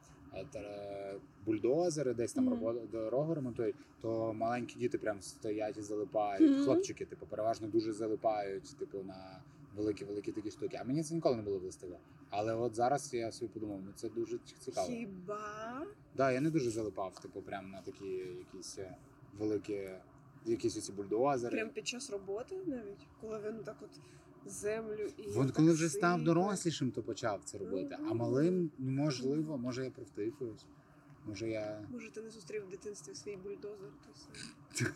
бульдозери, десь там робо- дорогу ремонтують, то маленькі діти прям стоять і залипають. Мгм. Хлопчики, типу, переважно дуже залипають, типу, на великі-великі такі штуки. А мені це ніколи не було властиво. Але от зараз я собі подумав, ну це дуже цікаво. Хіба? Да, я не дуже залипав, типу, прям на такі якісь е, великі, якісь оці бульдозери. Прям під час роботи навіть, коли він так от землю і. Вон так коли вже став дорослішим, то почав це робити. А малим, можливо, може я провтикуюсь. Може я. Може, ти не зустрів в дитинстві свій бульдозер, то все.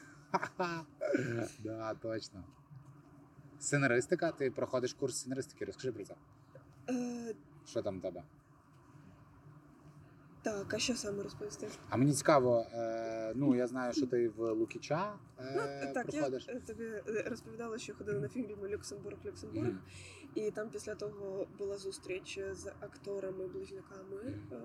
да, точно. Сценаристика, ти проходиш курс сценаристики, розкажи про це. Е, Що там в тебе? так, а що саме розповісти? А мені цікаво, е, ну я знаю, що ти в Лукіча е, Ну, так, я проходиш. я тобі е, розповідала, що ходила на фільм Люксембург, Люксембург. mm. І там після того була зустріч з акторами-близнюками. Мгм.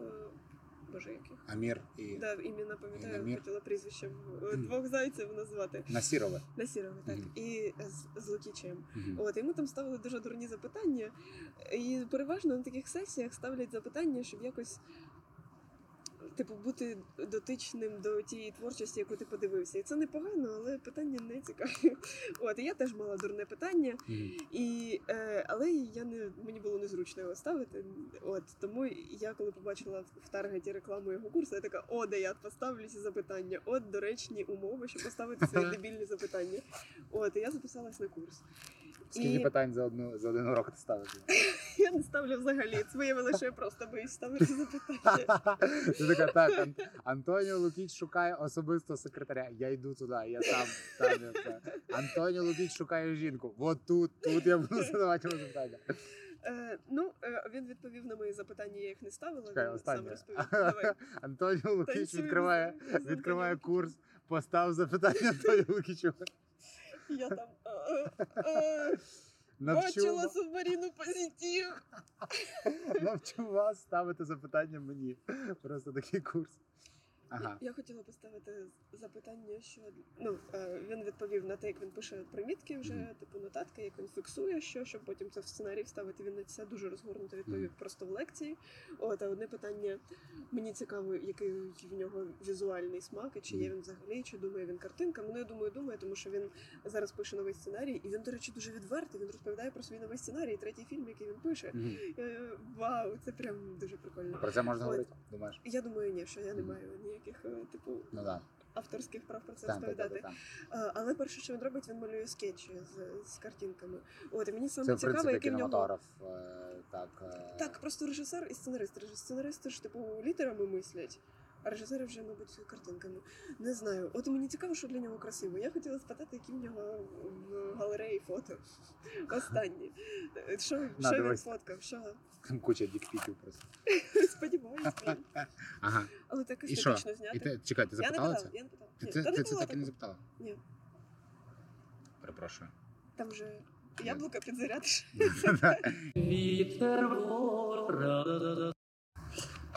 Боже, яких? Амір і Да, імена пам'ятаю, Інамір. хотіла прізвищем е, двох зайців назвати. Насірове. Насірове, так. Мгм. І з, з Лукічем. Мгм. От, йому там ставили дуже дурні запитання. І переважно на таких сесіях ставлять запитання, щоб якось. Типу, бути дотичним до тієї творчості, яку ти подивився. І це непогано, але питання не цікаві. От, і я теж мала дурне питання, і, е, але я не, мені було незручно його ставити. От, тому я, коли побачила в таргеті рекламу його курсу, я така, о, де я поставлю ці запитання. От доречні умови, щоб поставити свої дебільні запитання. От, і я записалась на курс. Скільки І- питань за одну за один урок ти ставиш? Я не ставлю взагалі. Це виявилося, що я просто боюсь ставити запитання. Ти така, так, Ан- Антоніо Лукіч шукає особисто секретаря. Я йду туди, я там, там я все. Антоніо Лукіч шукає жінку. От тут, тут я буду задавати йому запитання. Е, ну, е, він відповів на мої запитання, я їх не ставила. Чекай, він сам розповів. Давай. Антоніо Лукіч Танцюємо відкриває, з- з відкриває Антоніо. курс, постав запитання Антоніо Лукічу. Я там е, е, бачила субмарину позитив. навчу вас ставити запитання мені. Просто такий курс. Ага. Я хотіла поставити запитання, що ну е, він відповів на те, як він пише примітки, вже Мгм. типу нотатки, як він фіксує, що щоб потім це в сценарій вставити. Він на це дуже розгорнуто відповів Мгм. просто в лекції. От а одне питання мені цікаво, який в нього візуальний смак, і чи є він взагалі, чи думає він картинками. Ну я думаю, думає, тому що він зараз пише новий сценарій, і він, до речі, дуже відвертий. Він розповідає про свій новий сценарій, третій фільм, який він пише. Е, Вау, це прям дуже прикольно. Про це можна От. говорити? Думаєш? Я думаю, ні, що я не маю ніяких е, типу Ну да. авторських прав про це Там, розповідати. розповідати. там. А, Але перше, що він робить, він малює скетчі з, з картинками. От і мені саме Це цікаво, який в нього е, Так, е, так, просто режисер і сценарист. Сценаристи ж типу літерами мислять. А режисери вже, мабуть, картинками. Не знаю. От мені цікаво, що для нього красиво. Я хотіла спитати, які в нього в галереї фото. Останні. Що, На, що він фоткав? Що? Там куча дікпіків просто. Сподіваюся. Ага. Але так І що? естетично зняти. І ти, чекай, ти я не запитала питала, це? я не питала. Ти, Ні, ти, не ти це так і не запитала? Ні. Перепрошую. Там же яблука підзарядиш. Вітер вора.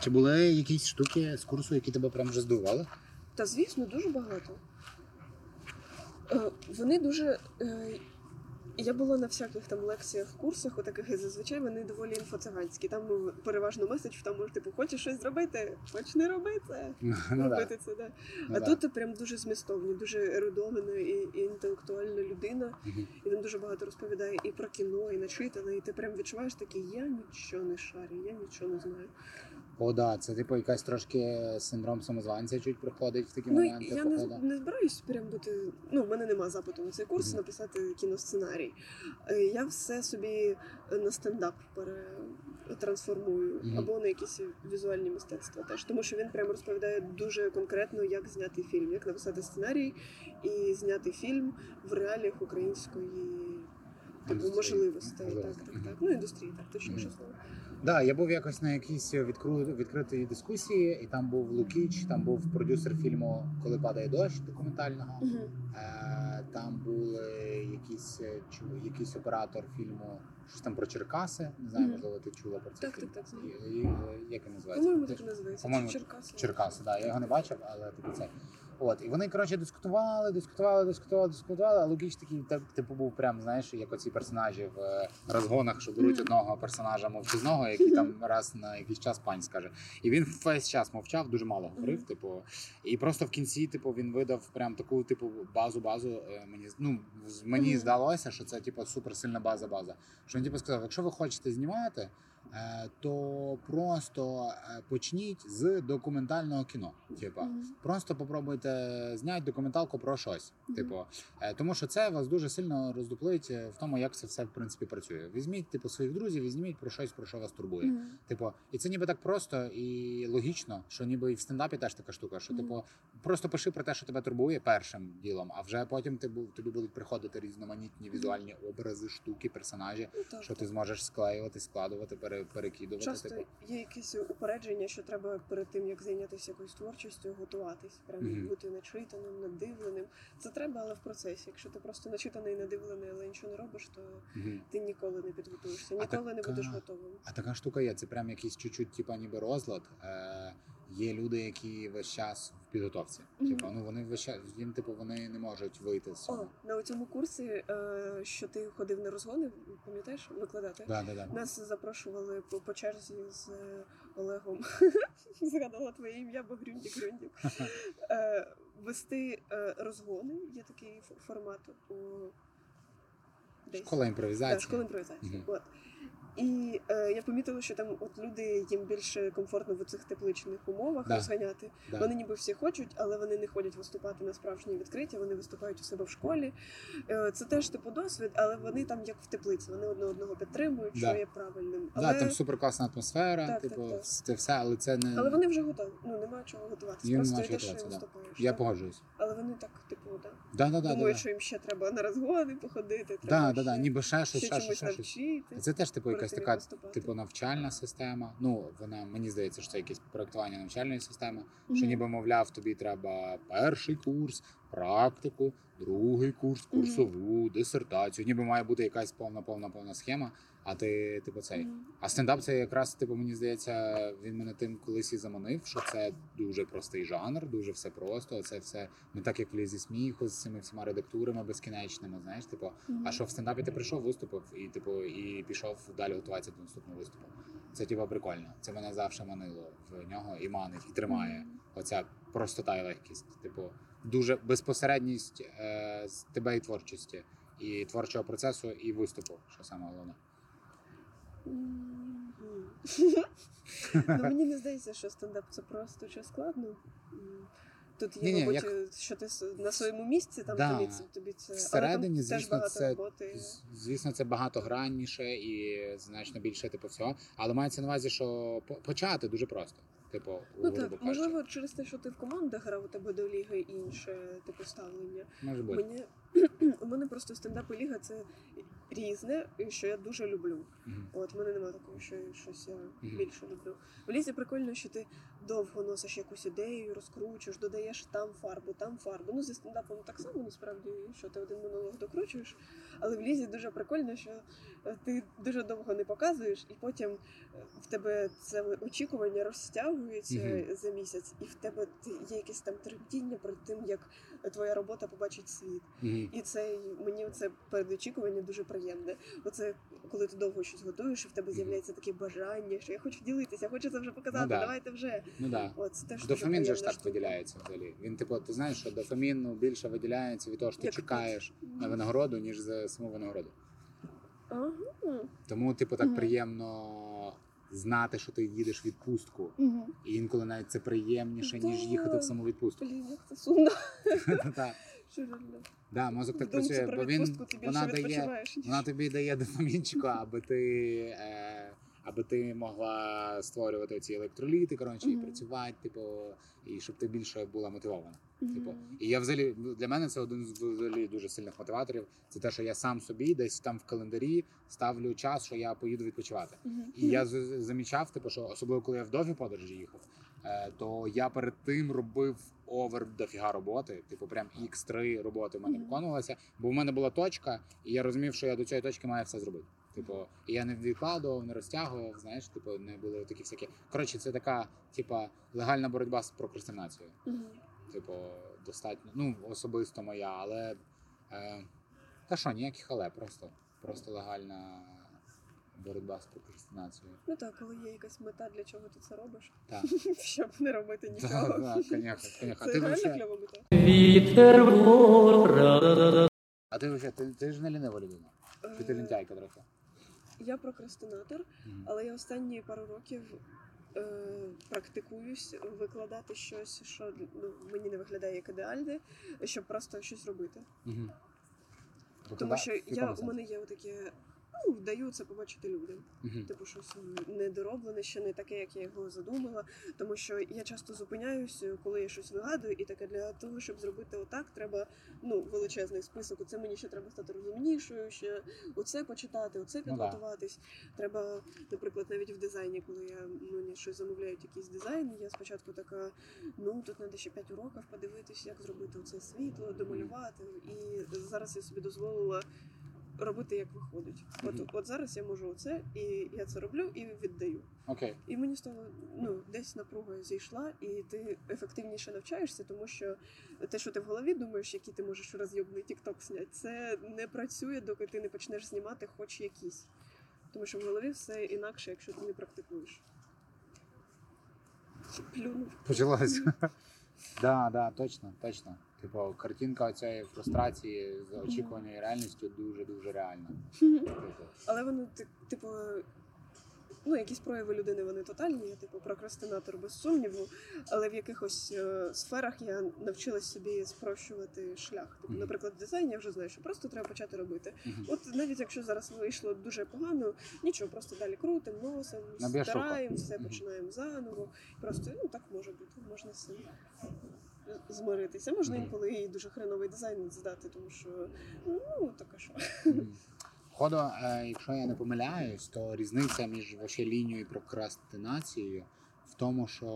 Чи були якісь штуки з курсу, які тебе прям вже здивували? Та звісно, дуже багато. Е, вони дуже. Е, я була на всяких там лекціях, курсах, отаких, і зазвичай вони доволі інфоциганські. Там переважно меседж в тому, типу, хочеш щось зробити, почни робити. Ну да. це, да. ну а да. тут прям дуже змістовні, дуже ерудована і, і інтелектуальна людина. Мгм. І він дуже багато розповідає і про кіно, і начитане, і ти прям відчуваєш такий, я нічого не шарю, я нічого не знаю. О, да, це типу якась трошки синдром самозванця чуть проходить в такі Ну, моменти. я не, походу. не збираюсь прям бути. Ну, в мене нема запиту на цей курс Мгм. написати кіносценарій. Е, Я все собі на стендап перетрансформую Мгм. або на якісь візуальні мистецтва теж. Тому що він прямо розповідає дуже конкретно, як зняти фільм, як написати сценарій і зняти фільм в реаліях української. Типу можливостей, так, так, так. Ну, індустрії, так, точніше слово. Да, я був якось на якійсь відкру... відкритій дискусії, і там був Лукіч, там був продюсер фільму Коли падає дощ документального. Мгм. Е, Там якісь е, чу- якийсь оператор фільму, щось там про Черкаси. Не знаю, Мгм. можливо, ти чула про цей Так, фільм. так, так. І- і, е, Як він називається? По-моєму, так називається. по-моєму, Черкаси. Черкаси, да. Я його не бачив, але типу це. От, і вони, коротше, дискутували, дискутували, дискутували, дискутували, а Лукіч такий, так, типу, був прям, знаєш, як оці персонажі в е, розгонах, що беруть одного персонажа мовчазного, який там раз на якийсь час пань скаже. І він весь час мовчав, дуже мало говорив, типу. І просто в кінці, типу, він видав прям таку, типу, базу, базу. е, Мені ну мені здалося, що це типу суперсильна база, база. Що він типу сказав, якщо ви хочете знімати. Е, То просто е, почніть з документального кіно. Типу, Мгм. просто попробуйте зняти документалку про щось. Мгм. Типу, е, тому що це вас дуже сильно роздуплить в тому, як це все в принципі працює. Візьміть типу своїх друзів, візьміть про щось, про що вас турбує. Мгм. Типу, і це ніби так просто і логічно, що ніби і в стендапі теж така штука, що типу просто пиши про те, що тебе турбує першим ділом, а вже потім ти тобі будуть приходити різноманітні візуальні образи, штуки, персонажі, Ну, що ти зможеш склеювати, складувати, пере, перекидувати. Часто Типу. є якісь упередження, що треба перед тим, як зайнятися якоюсь творчістю, готуватись, прям Мгм. бути начитаним, надивленим. Це треба, але в процесі. Якщо ти просто начитаний, надивлений, але нічого не робиш, то Мгм. ти ніколи не підготуєшся, ніколи ніколи не будеш готовим. А така штука є, це прям якийсь чуть-чуть, типа ніби розлад. Е, є люди, які весь час в підготовці. Мгм. Типу, ну вони весь час, їм, типу, вони не можуть вийти з О, цього. на цьому курсі, е, що ти ходив на розгони, пам'ятаєш, викладати? Да, да, да. Нас запрошували по, по черзі з е, Олегом. Згадала твоє ім'я, бо Грюндік Грюндік. Е, вести е, розгони, є такий формат у десь. Школа Да, школа імпровізації. Мгм. От. І е, я помітила, що там от люди їм більше комфортно в цих тепличних умовах Да. розганяти. Да. Вони ніби всі хочуть, але вони не ходять виступати на справжній відкритті, вони виступають у себе в школі. Е, Це теж типу досвід, але вони там як в теплиці, вони одне одного підтримують, Да. що є правильним. Да, там супер класна атмосфера, Так, типу, так, так. це все, але це не. але вони вже готові. Ну немає чого готуватися. Їм Просто йдеш і виступаєш. Я погоджуюсь. Але вони так, типу, да. Да, да, да, що їм ще треба на розгони походити. треба Да, да, да, ніби ще щось, ще ще чомусь ще навчити. Це теж типу якась така виступати. типу навчальна система. Ну вона мені здається, що це якесь проектування навчальної системи. Що ніби мовляв, тобі треба перший курс практику, другий курс, курсову, дисертацію. Ніби має бути якась повна, повна, повна схема. А ти, типу, цей. Мгм. А стендап це якраз, типу, мені здається, він мене тим колись і заманив, що це дуже простий жанр, дуже все просто. Це все не так, як в лізі сміху з цими всіма редактурами безкінечними. Знаєш, типу, Мгм. а що в стендапі ти прийшов, виступив і типу, і пішов далі готуватися до наступного виступу. Це типу прикольно. Це мене завжди манило в нього і манить, і тримає. Мгм. Оця простота і легкість. Типу, дуже безпосередність е, з тебе і творчості, і творчого процесу, і виступу, що саме головне. Ну, мені не здається, що стендап це просто чи складно. Тут є, мабуть, як- що ти на своєму місці, там Да. тобі, тобі це. Всередині, там теж багато це роботи. звісно, це багатогранніше і значно більше типу всього. Але мається на увазі, що почати дуже просто. Типу, Ну так, кажучи. можливо, через те, що ти в командах грав, у тебе до ліги інше типу ставлення. може бути. Мені у мене просто стендап і ліга це різне, і що я дуже люблю. Мгм. От в мене немає такого, що щось я Мгм. більше люблю. В лісі прикольно, що ти довго носиш якусь ідею, розкручуєш, додаєш там фарбу, там фарбу. Ну, зі стендапом так само насправді, що ти один монолог докручуєш. Але в лізі дуже прикольно, що е, ти дуже довго не показуєш, і потім е, в тебе це очікування розтягується Мгм. за місяць, і в тебе є якесь там тремтіння перед тим, як твоя робота побачить світ. Мгм. І це мені це передочікування дуже приємне. Оце коли ти довго щось готуєш, і в тебе з'являється таке бажання, що я хочу ділитися, я хочу це вже показати. Ну да. Давайте вже. Ну да. От теж дуже Дофамін же ж так виділяється взагалі. Він, типу, ти знаєш, що дофамін ну, більше виділяється від того, що ти Як чекаєш тут. на винагороду, ніж за саму винагороду. Ага. Тому, типу, так Мгм. приємно знати, що ти їдеш в відпустку. Угу. І інколи навіть це приємніше, ніж їхати в саму відпустку. Блін, як це сумно. Так. Да, мозок так працює, бо він вона дає, вона тобі дає дофамінчику, аби ти, е, аби ти могла створювати ці електроліти, коротше, і працювати, типу, і щоб ти більше була мотивована. Типу, і я взагалі для мене це один з взагалі дуже сильних мотиваторів. Це те, що я сам собі десь там в календарі ставлю час, що я поїду відпочивати. І я замічав, типу, що особливо коли я в довгі подорожі їхав, е, то я перед тим робив овер дофіга роботи. Типу, прям X3 роботи в мене Мгм. виконувалося, бо в мене була точка, і я розумів, що я до цієї точки маю все зробити. Типу, і я не відкладував, не розтягував, знаєш, типу, не були такі всякі. Коротше, це така, типа, легальна боротьба з прокрастинацією. Мгм. Типу, достатньо, ну, особисто моя, але. Е, та що, ніяких але, просто, просто легальна боротьба з прокрастинацією. Ну так, коли є якась мета, для чого ти це робиш, Так, щоб не робити нічого. так, конечно, конечно. А Це ти реально кльова мета. Вітер а ти вообще, ти, ти ж не лінива людина. Чи ти Е, лінтяйка трохи? Я прокрастинатор, але я останні пару років е, практикуюсь викладати щось, що ну, мені не виглядає як ідеальне, щоб просто щось робити. Тобто, Тому що я, у мене є таке, ну, даю це побачити людям. Мгм. Типу, щось недороблене, ще не таке, як я його задумала. Тому що я часто зупиняюсь, коли я щось вигадую, і таке для того, щоб зробити отак, треба ну, величезний список. Оце мені ще треба стати розумнішою, ще оце почитати, оце Ну підготуватись. Треба, наприклад, навіть в дизайні, коли я мені щось замовляють, якийсь дизайн, я спочатку така, ну тут треба ще 5 уроків подивитись, як зробити оце світло, домалювати. І зараз я собі дозволила. Робити як виходить. От, Мгм. от зараз я можу оце, і я це роблю і віддаю. Окей. І мені з того ну, десь напруга зійшла, і ти ефективніше навчаєшся, тому що те, що ти в голові думаєш, який ти можеш розйобний тікток зняти, це не працює, доки ти не почнеш знімати хоч якісь. Тому що в голові все інакше, якщо ти не практикуєш. Плюнув. Почалось. Да, да, точно, точно. Типу, картинка цієї фрустрації з очікуваною реальністю дуже-дуже реальна. Типу, Але воно, ти- типу, ну, якісь прояви людини вони тотальні, я типу прокрастинатор без сумніву, але в якихось е, сферах я навчилась собі спрощувати шлях. Типу, наприклад, в дизайні я вже знаю, що просто треба почати робити. От навіть якщо зараз вийшло дуже погано, нічого, просто далі око. стираємо, все починаємо заново. Просто ну так може бути, можна цим змиритися. Можна інколи і дуже хреновий дизайн здати, тому що ну така що. Мгм. Е, якщо я не помиляюсь, то різниця між вообще лінією і прокрастинацією в тому, що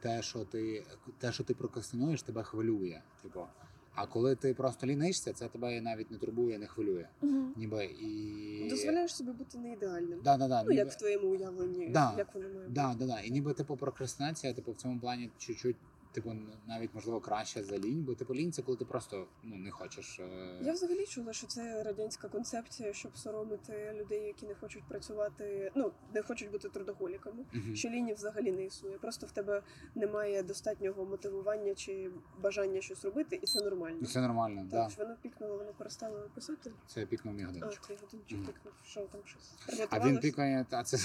те, що ти, те, що ти прокрастинуєш, тебе хвилює. Типу. А коли ти просто лінишся, це тебе навіть не турбує, не хвилює. Ніби і. Дозволяєш собі бути не ідеальним. Да, да, да, Ну, ніби... як в твоєму уявленні, Да. як воно має бути. Да, да, да. І ніби типу прокрастинація, типу, в цьому плані чуть-чуть, типу, навіть можливо краще за лінь, бо типу лінь це коли ти просто ну, не хочеш. е, Я взагалі чула, що це радянська концепція, щоб соромити людей, які не хочуть працювати, ну не хочуть бути трудоголіками. мгм. Що лінії взагалі не існує. Просто в тебе немає достатнього мотивування чи бажання щось робити, і це нормально. І Це нормально, так. Да. воно пікнуло, воно перестало писати. Це пікнув мій А, твій годинчик Мгм. пікнув, що там щось. А він пікає, а це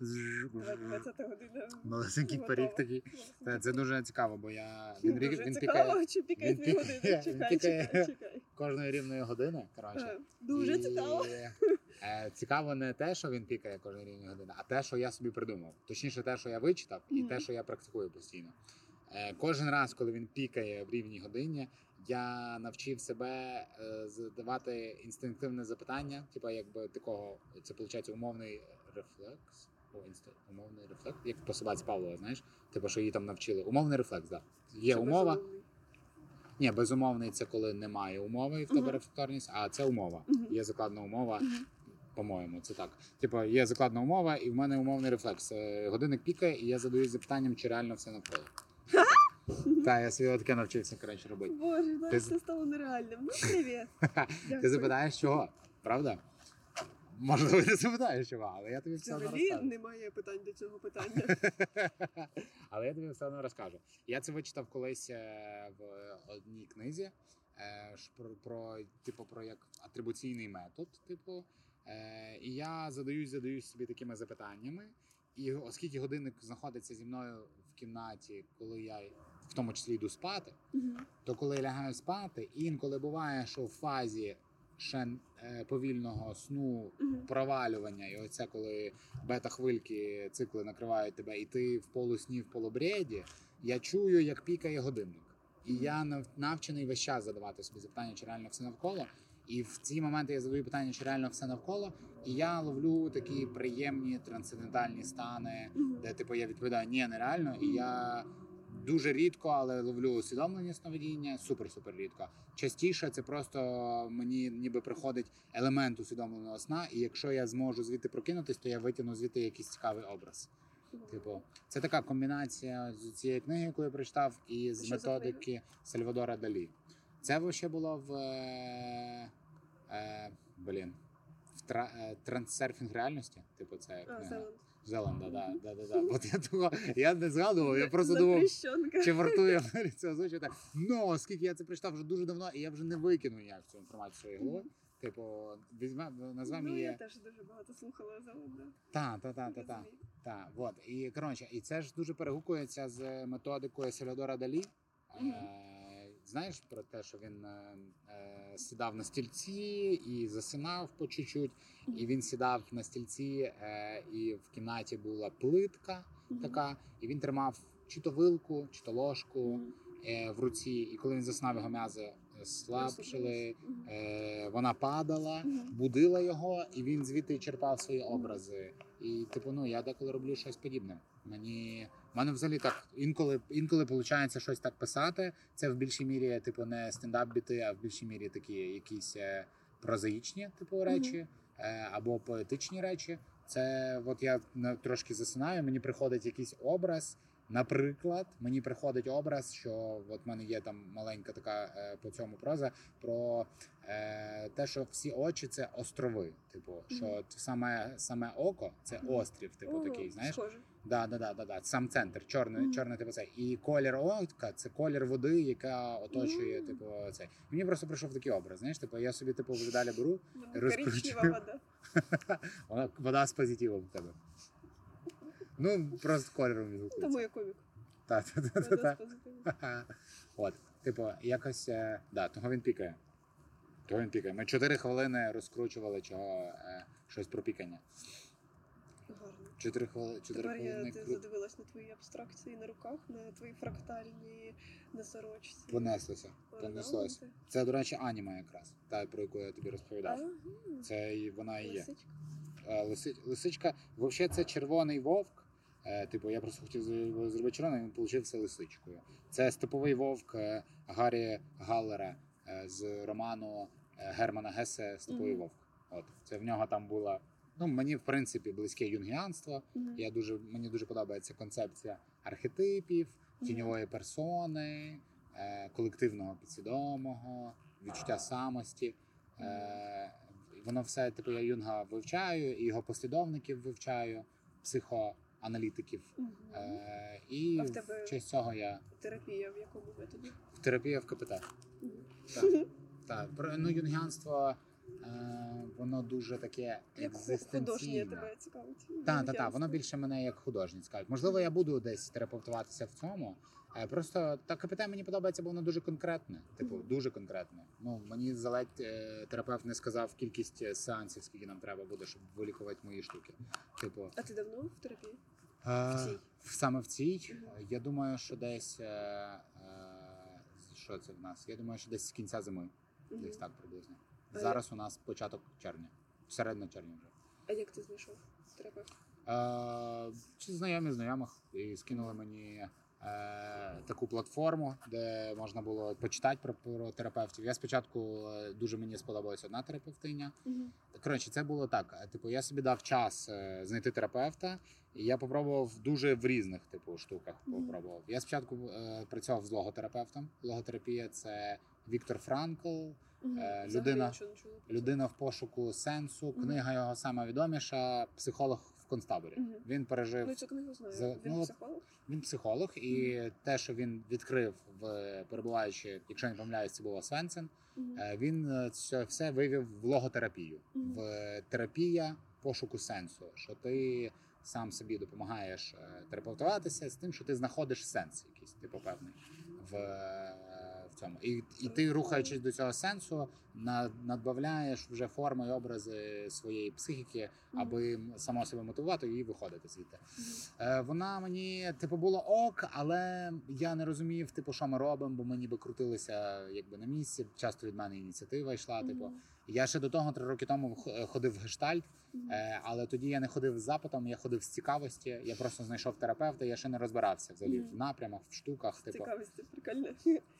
20 година. малесенький пиріг такий. Та Це дуже цікаво, бо я він, рік- він цікаво, пікає чи пікає годинник. він Чекай, пікає. чекай, чекай. кожної рівної години. Коротше. Дуже І, цікаво. е, Цікаво не те, що він пікає кожної рівної години, а те, що я собі придумав. Точніше, те, що я вичитав, і те, що я практикую постійно. Е, Кожен раз, коли він пікає в рівній годині, я навчив себе е, задавати інстинктивне запитання, типу, якби такого, це виходить умовний рефлекс. Інста, умовний рефлекс, як по собаці Павлова, знаєш? Типу, що її там навчили. Умовний рефлекс, так. Да. Є Це умова. безумовний. Ні, безумовний це коли немає умови і в тебе Мгм. рефлекторність, а це умова. Мгм. Є закладна умова, Мгм. по-моєму, це так. Типу, є закладна умова, і в мене умовний рефлекс. Е, Годинник пікає, і я задаюсь запитанням, чи реально все навколо. Та, я собі таке навчився коротше робити. Боже, Ти все стало нереальним. Ну, привіт. Ти запитаєш чого? Правда? Можливо, не запитаєш чого, але я тобі все одно Взагалі розкажу. немає питань до цього питання. Але я тобі все одно розкажу. Я це вичитав колись е, в одній книзі е, про, про, типу, про як атрибуційний метод. Типу, е, і я задаюсь, задаюсь собі такими запитаннями. І оскільки годинник знаходиться зі мною в кімнаті, коли я в тому числі йду спати, то коли я лягаю спати, інколи буває, що в фазі ще повільного сну провалювання, і оце коли бета-хвильки цикли накривають тебе, і ти в полусні, в полубреді, я чую, як пікає годинник. І я навчений весь час задавати собі запитання, чи реально все навколо. І в ці моменти я задаю питання, чи реально все навколо, і я ловлю такі приємні трансцендентальні стани, де типу я відповідаю ні, нереально, і я дуже рідко, але ловлю усвідомлення сновидіння, супер-супер рідко. Частіше це просто мені ніби приходить елемент усвідомленого сна, і якщо я зможу звідти прокинутись, то я витягну звідти якийсь цікавий образ. Типу, це така комбінація з цієї книги, яку я прочитав, і з Що методики Сальвадора Далі. Це ще було в е, е, блін. В тра, е, трансерфінг реальності. Типу, це книга. Зеланд. Зеланда, да, да, да, да. От я того, я не згадував, я просто думав, чи вартує це озвучити. Ну, оскільки я це прочитав вже дуже давно, і я вже не викину ніяк цю інформацію своєї голови. Типу, візьме, назвемо Ну, я теж дуже багато слухала Зеланда. Та, та, та, та, та. Розумію. та. От. І коротше, і це ж дуже перегукується з методикою Сальвадора Далі. Мгм. Знаєш про те, що він е, е, сідав на стільці і засинав по чуть-чуть. І він сідав на стільці, е, і в кімнаті була плитка така, і він тримав чи то вилку, чи то ложку е, в руці. І коли він заснав, його м'язи слабшили, е, вона падала, будила його, і він звідти черпав свої образи. І типу, ну я деколи роблю щось подібне. Мені мене взагалі так інколи інколи виходить щось так писати. Це в більшій мірі, типу, не стендап біти, а в більшій мірі такі якісь е, прозаїчні, типу, речі, е, або поетичні речі. Це от я трошки засинаю, мені приходить якийсь образ. Наприклад, мені приходить образ, що от в мене є там маленька така е, по цьому проза про е, те, що всі очі це острови. Типу, що саме саме око це острів, типу такий, знаєш. Да, да, да, да, да. Сам центр, чорний, Мгм. чорний типу цей. І колір ока це колір води, яка оточує, Мгм. типу, цей. Мені просто прийшов такий образ. Знаєш, типу, я собі типу вже далі беру, Ну, Розкручую. Вода. вона вода з позитивом в тебе. Ну, просто кольором Тому я комік. Та, та, та, та, Вода з позитивом. От, типу, якось, е, да, того він пікає. Того він пікає. Ми чотири хвилини розкручували чого, е, щось про пікання. Чотири хвилини, Тепер я ти задивилась на твої абстракції на руках, на твої фрактальні на сорочці. понеслося. Понеслось. Це, до речі, аніма якраз, та, про яку я тобі розповідав. Ага. Це і вона і є. Лисичка. Е, лисичка, взагалі, це червоний вовк. Е, Типу, я просто хотів зробити червоним, він получився лисичкою. Це степовий вовк е, Гаррі Галлера з роману Германа Гесе Степовий Мгм. вовк. От це в нього там була. Ну, мені в принципі близьке юнгіанство. Мгм. Я дуже мені дуже подобається концепція архетипів, тіньової персони, е, колективного підсвідомого, відчуття самості. Е, воно все, типу, я Юнга вивчаю, і його послідовників вивчаю, психоаналітиків. Е, і А в в тебе- честь цього я Терапія в якому методі? в терапія в КПТ. Так, так. Про ну, юнгіанство, воно дуже таке Як художнє тебе цікавить? Так, так, так. Воно більше мене як художник цікавить. Можливо, я буду десь терапевтуватися в цьому. е, Просто та КПТ мені подобається, бо воно дуже конкретне. Типу, Мгм. дуже конкретне. Ну мені заледь е, терапевт не сказав кількість е, сеансів, скільки нам треба буде, щоб вилікувати мої штуки. Типу, А ти давно в терапії? е, цій? саме в цій, Мгм. я думаю, що десь е, е, що це в нас? Я думаю, що десь з кінця зими, Мгм. десь так приблизно. Зараз у нас початок червня, середина червня вже. А як ти знайшов терапевта? Е, чи знайомі знайомих і скинули мені е, таку платформу, де можна було почитати про, про терапевтів. Я спочатку е, дуже мені сподобалася одна терапевтиня. Мгм. Коротше, це було так. е, Типу, я собі дав час е, знайти терапевта, і я попробував дуже в різних типу штуках. Мгм. Попробував. Я спочатку е, працював з логотерапевтом. Логотерапія це Віктор Франкл. Е, людина- людина в пошуку сенсу. Книга його сама відоміша. Психолог в концтаборі. Мгм. Він пережив. Ну, цю книгу знаю. За- Він ну, психолог? Він психолог, і те, що він відкрив в перебуваючи, якщо не помиляюсь, це був Мгм. е, він е, це все вивів в логотерапію, в терапія пошуку сенсу, що ти сам собі допомагаєш терапевтуватися з тим, що ти знаходиш сенс якийсь, типу певний в цьому. І, і ти, рухаючись до цього сенсу, на- надбавляєш вже форми і образи своєї психіки, аби само себе мотивувати і виходити звідти. Е, Вона мені типу було ок, але я не розумів, типу, що ми робимо, бо ми ніби крутилися якби на місці. Часто від мене ініціатива йшла. Типу, я ще до того три роки тому ходив в гештальт, але тоді я не ходив з запитом, я ходив з цікавості. Я просто знайшов терапевта. Я ще не розбирався взагалі в напрямах, в штуках. Типу, Цікавості, прикольно.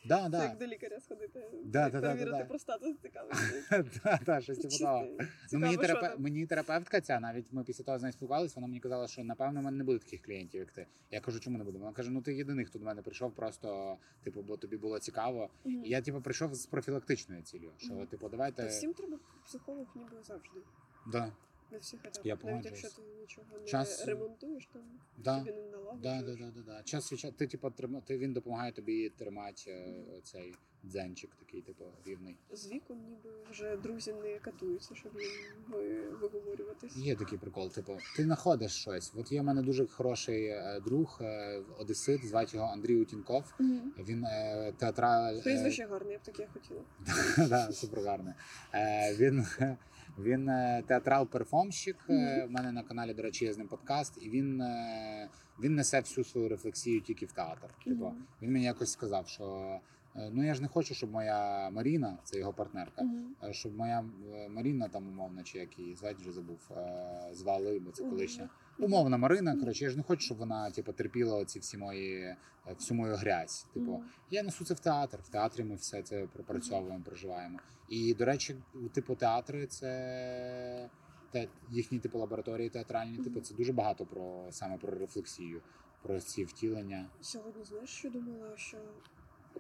да, Це да, як до лікаря сходити. Да, да, перевірити да, да. про статус цікавості. да, да, щось типу того. Ну, мені, терапе... мені терапевтка ця, навіть ми після того з нею спілкувалися, вона мені казала, що напевно в мене не буде таких клієнтів, як ти. Я кажу, чому не буде? Вона каже: ну ти єдиний, хто до мене прийшов, просто типу, бо тобі було цікаво. І я типу прийшов з профілактичною цілею, що типу, Та давайте всім треба психолог ніби завжди. да, На всіх етапах. Я Навіть погоджуюсь. якщо ти нічого не Час- ремонтуєш, там да, собі не да, да, да, да, да. Час від часу ти типу трима... ти він допомагає тобі тримати е, цей дзенчик такий, типу, рівний. З віком ніби вже друзі не катуються, щоб їм ви- виговорюватись. Є такий прикол, типу, ти знаходиш щось. От є в мене дуже хороший е, друг, е, одесит, звати його Андрій Утінков. Мгм. Він е, театраль. е, Прізвище гарне, я б таке хотіла. да, супер гарне. Е, він він е, театрал-перформщик. У в мене на каналі, до речі, є з ним подкаст, і він, е, він несе всю свою рефлексію тільки в театр. Типу, він мені якось сказав, що е, ну я ж не хочу, щоб моя Маріна, це його партнерка. Е, Щоб моя е, Маріна там умовно, чи як її звати, вже забув, е, звали, бо це колишня. Умовна Марина, коротше, я ж не хочу, щоб вона типу, терпіла ці всі мої е, всю мою грязь. Типу, Мгм. я несу це в театр. В театрі ми все це пропрацьовуємо, проживаємо. І, до речі, типу, театри це те, їхні типу лабораторії театральні, типу, Мгм. це дуже багато про саме про рефлексію, про ці втілення. Сьогодні знаєш, що думала, що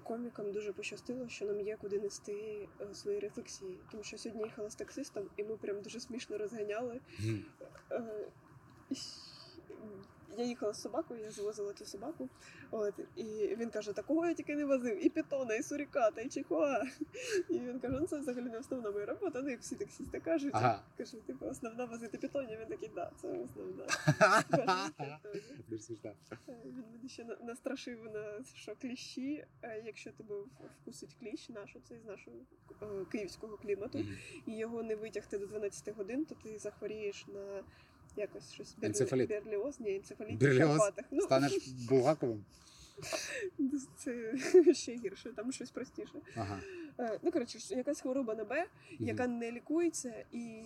комікам дуже пощастило, що нам є куди нести е, свої рефлексії. Тому що сьогодні їхала з таксистом, і ми прям дуже смішно розганяли. Мгм. Я їхала з собакою, я завозила цю собаку. От, і він каже: такого я тільки не возив, і питона, і суріката, і чихуа. І він каже, ну це взагалі не основна моя робота, ну як всі таксісти кажуть. Ага. Кажу, типу, основна возити питонів. Він такий, да, це основна. «Це точно». Дуже смішно. Е, Він мене ще настрашив на що кліщі. е, Якщо тебе вкусить кліщ, наш оцей з нашого е, київського клімату, і його не витягти до 12 годин, то ти захворієш на якось щось. Енцефаліт. берліоз, ні, енцефаліт в Берліоз? Карпатах. Ну, Станеш Булгаковим? це ще гірше, там щось простіше. Ага. Е, Ну, коротше, якась хвороба на Б, яка не лікується, і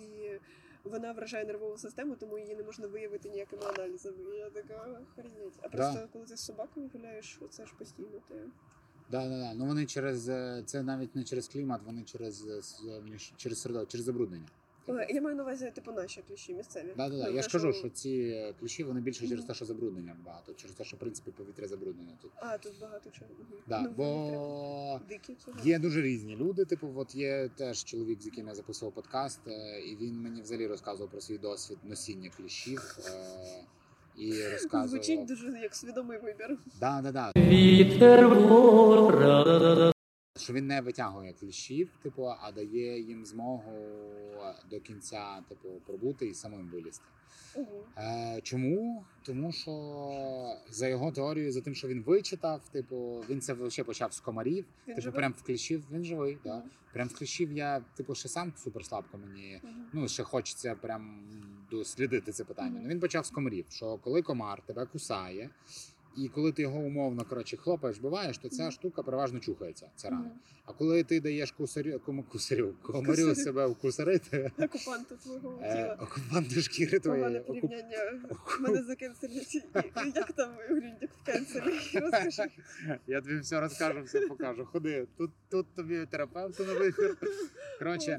вона вражає нервову систему, тому її не можна виявити ніякими аналізами. І я така охренеть. А просто коли ти з собакою гуляєш, це ж постійно ти. Да, да, да. Ну вони через е, це навіть не через клімат, вони через е, через середовище, через забруднення. Я маю на увазі, типу, наші кліщі місцеві. Да, да, да. Я ж кажу, що ці кліщі вони більше через те, що забруднення багато, через те, що в принципі повітря забруднене тут. А, тут багато чого. Да, Ну, бо Дикі є дуже різні люди. Типу, от є теж чоловік, з яким я записував подкаст, е, і він мені взагалі розказував про свій досвід носіння кліщів. е, І розказував. Звучить дуже як свідомий вибір. Да, да, да. Вітер Що він не витягує кліщів, типу, а дає їм змогу до кінця, типу, пробути і самим вилізти. Угу. Е, чому? Тому що за його теорією, за тим, що він вичитав, типу, він це ще почав з комарів. Він типу, живий? прям в кліщів він живий. Да. Прям в кліщів я, типу, ще сам супер слабко мені. Мгм. Ну, ще хочеться прям дослідити це питання. Ну він почав з комарів, що коли комар тебе кусає, і коли ти його умовно коротше хлопаєш, биваєш, то ця штука переважно чухається. Ця рана. А коли ти даєш кусарю, кому кусарю, комарю себе вкусарити, Окупанту твого е, тіла. окупанту шкіри твоєї, Погане окуп- порівняння. Мене закенселять. Як там Грюндік в кенселі? Розкажи. Я тобі все розкажу, все покажу. Ходи, тут, тут тобі терапевт на вибір. Коротше,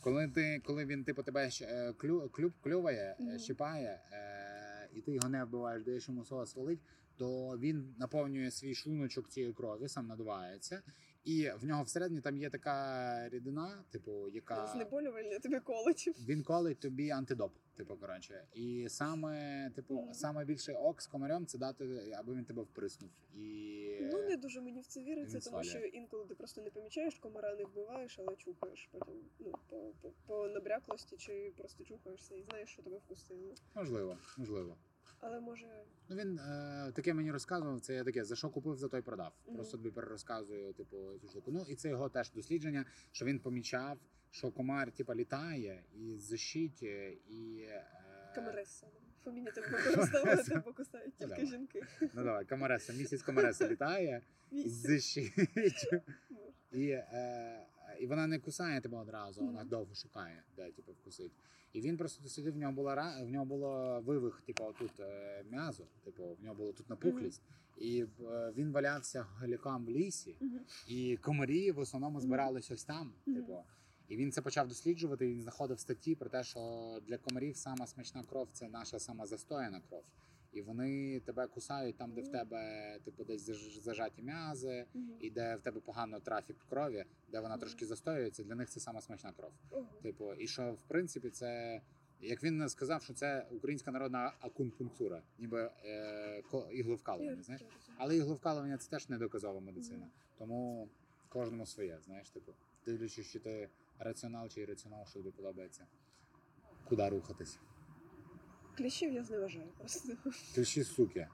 коли ти, коли він типу тебе ще, клю, клюб, клюває, е, щипає, е, і ти його не вбиваєш, даєш йому свого свалить, то він наповнює свій шлуночок цією крові, сам надувається. І в нього всередині там є така рідина, типу, яка Знеболювальня тобі колить. він колить тобі антидоп, типу, коротше. І саме, типу, Мгм. саме більший ок з комарем це дати, аби він тебе вприснув. І Ну не дуже мені в це віриться, тому що інколи ти просто не помічаєш, комара не вбиваєш, але чухаєш потім ну, по, по, по набряклості чи просто чухаєшся і знаєш, що тебе вкусило. можливо, можливо. Але може. Ну він е, таке мені розказував. Це я таке за що купив, за той продав. Мгм. Просто тобі перерозказую, типу, цю штуку. Ну і це його теж дослідження, що він помічав, що комар типу, літає і зищить, е, і е, Камареса. Фемінітив використовувати, бо кусають Ну, тільки давай. жінки. Ну давай, камареса, місяць камареса літає зищить. І, е, і вона не кусає тебе одразу, вона довго шукає, де типу, вкусить. І він просто дослідив, в нього була в нього було вивих, типу, тут е, м'язо, типу, в нього було тут напухлість. І е, він валявся галікам в лісі, Мгм. і комарі в основному збирались ось там. Типу. І він це почав досліджувати. і Він знаходив статті про те, що для комарів сама смачна кров це наша сама застояна кров. І вони тебе кусають там, де в тебе типу десь зажаті м'язи, і де в тебе погано трафік крові, де вона трошки застоюється, для них це сама смачна кров. Типу, і що в принципі це. Як він сказав, що це українська народна акунпунктура, ніби е, ко- ігловкалування, знаєш. Але ігловкалування це теж не доказова медицина. Тому кожному своє, знаєш, типу, дивлячись, чи ти раціонал чи ірраціонал, що тобі подобається. Куди рухатись? Кліщів я зневажаю просто. Кліщі суки.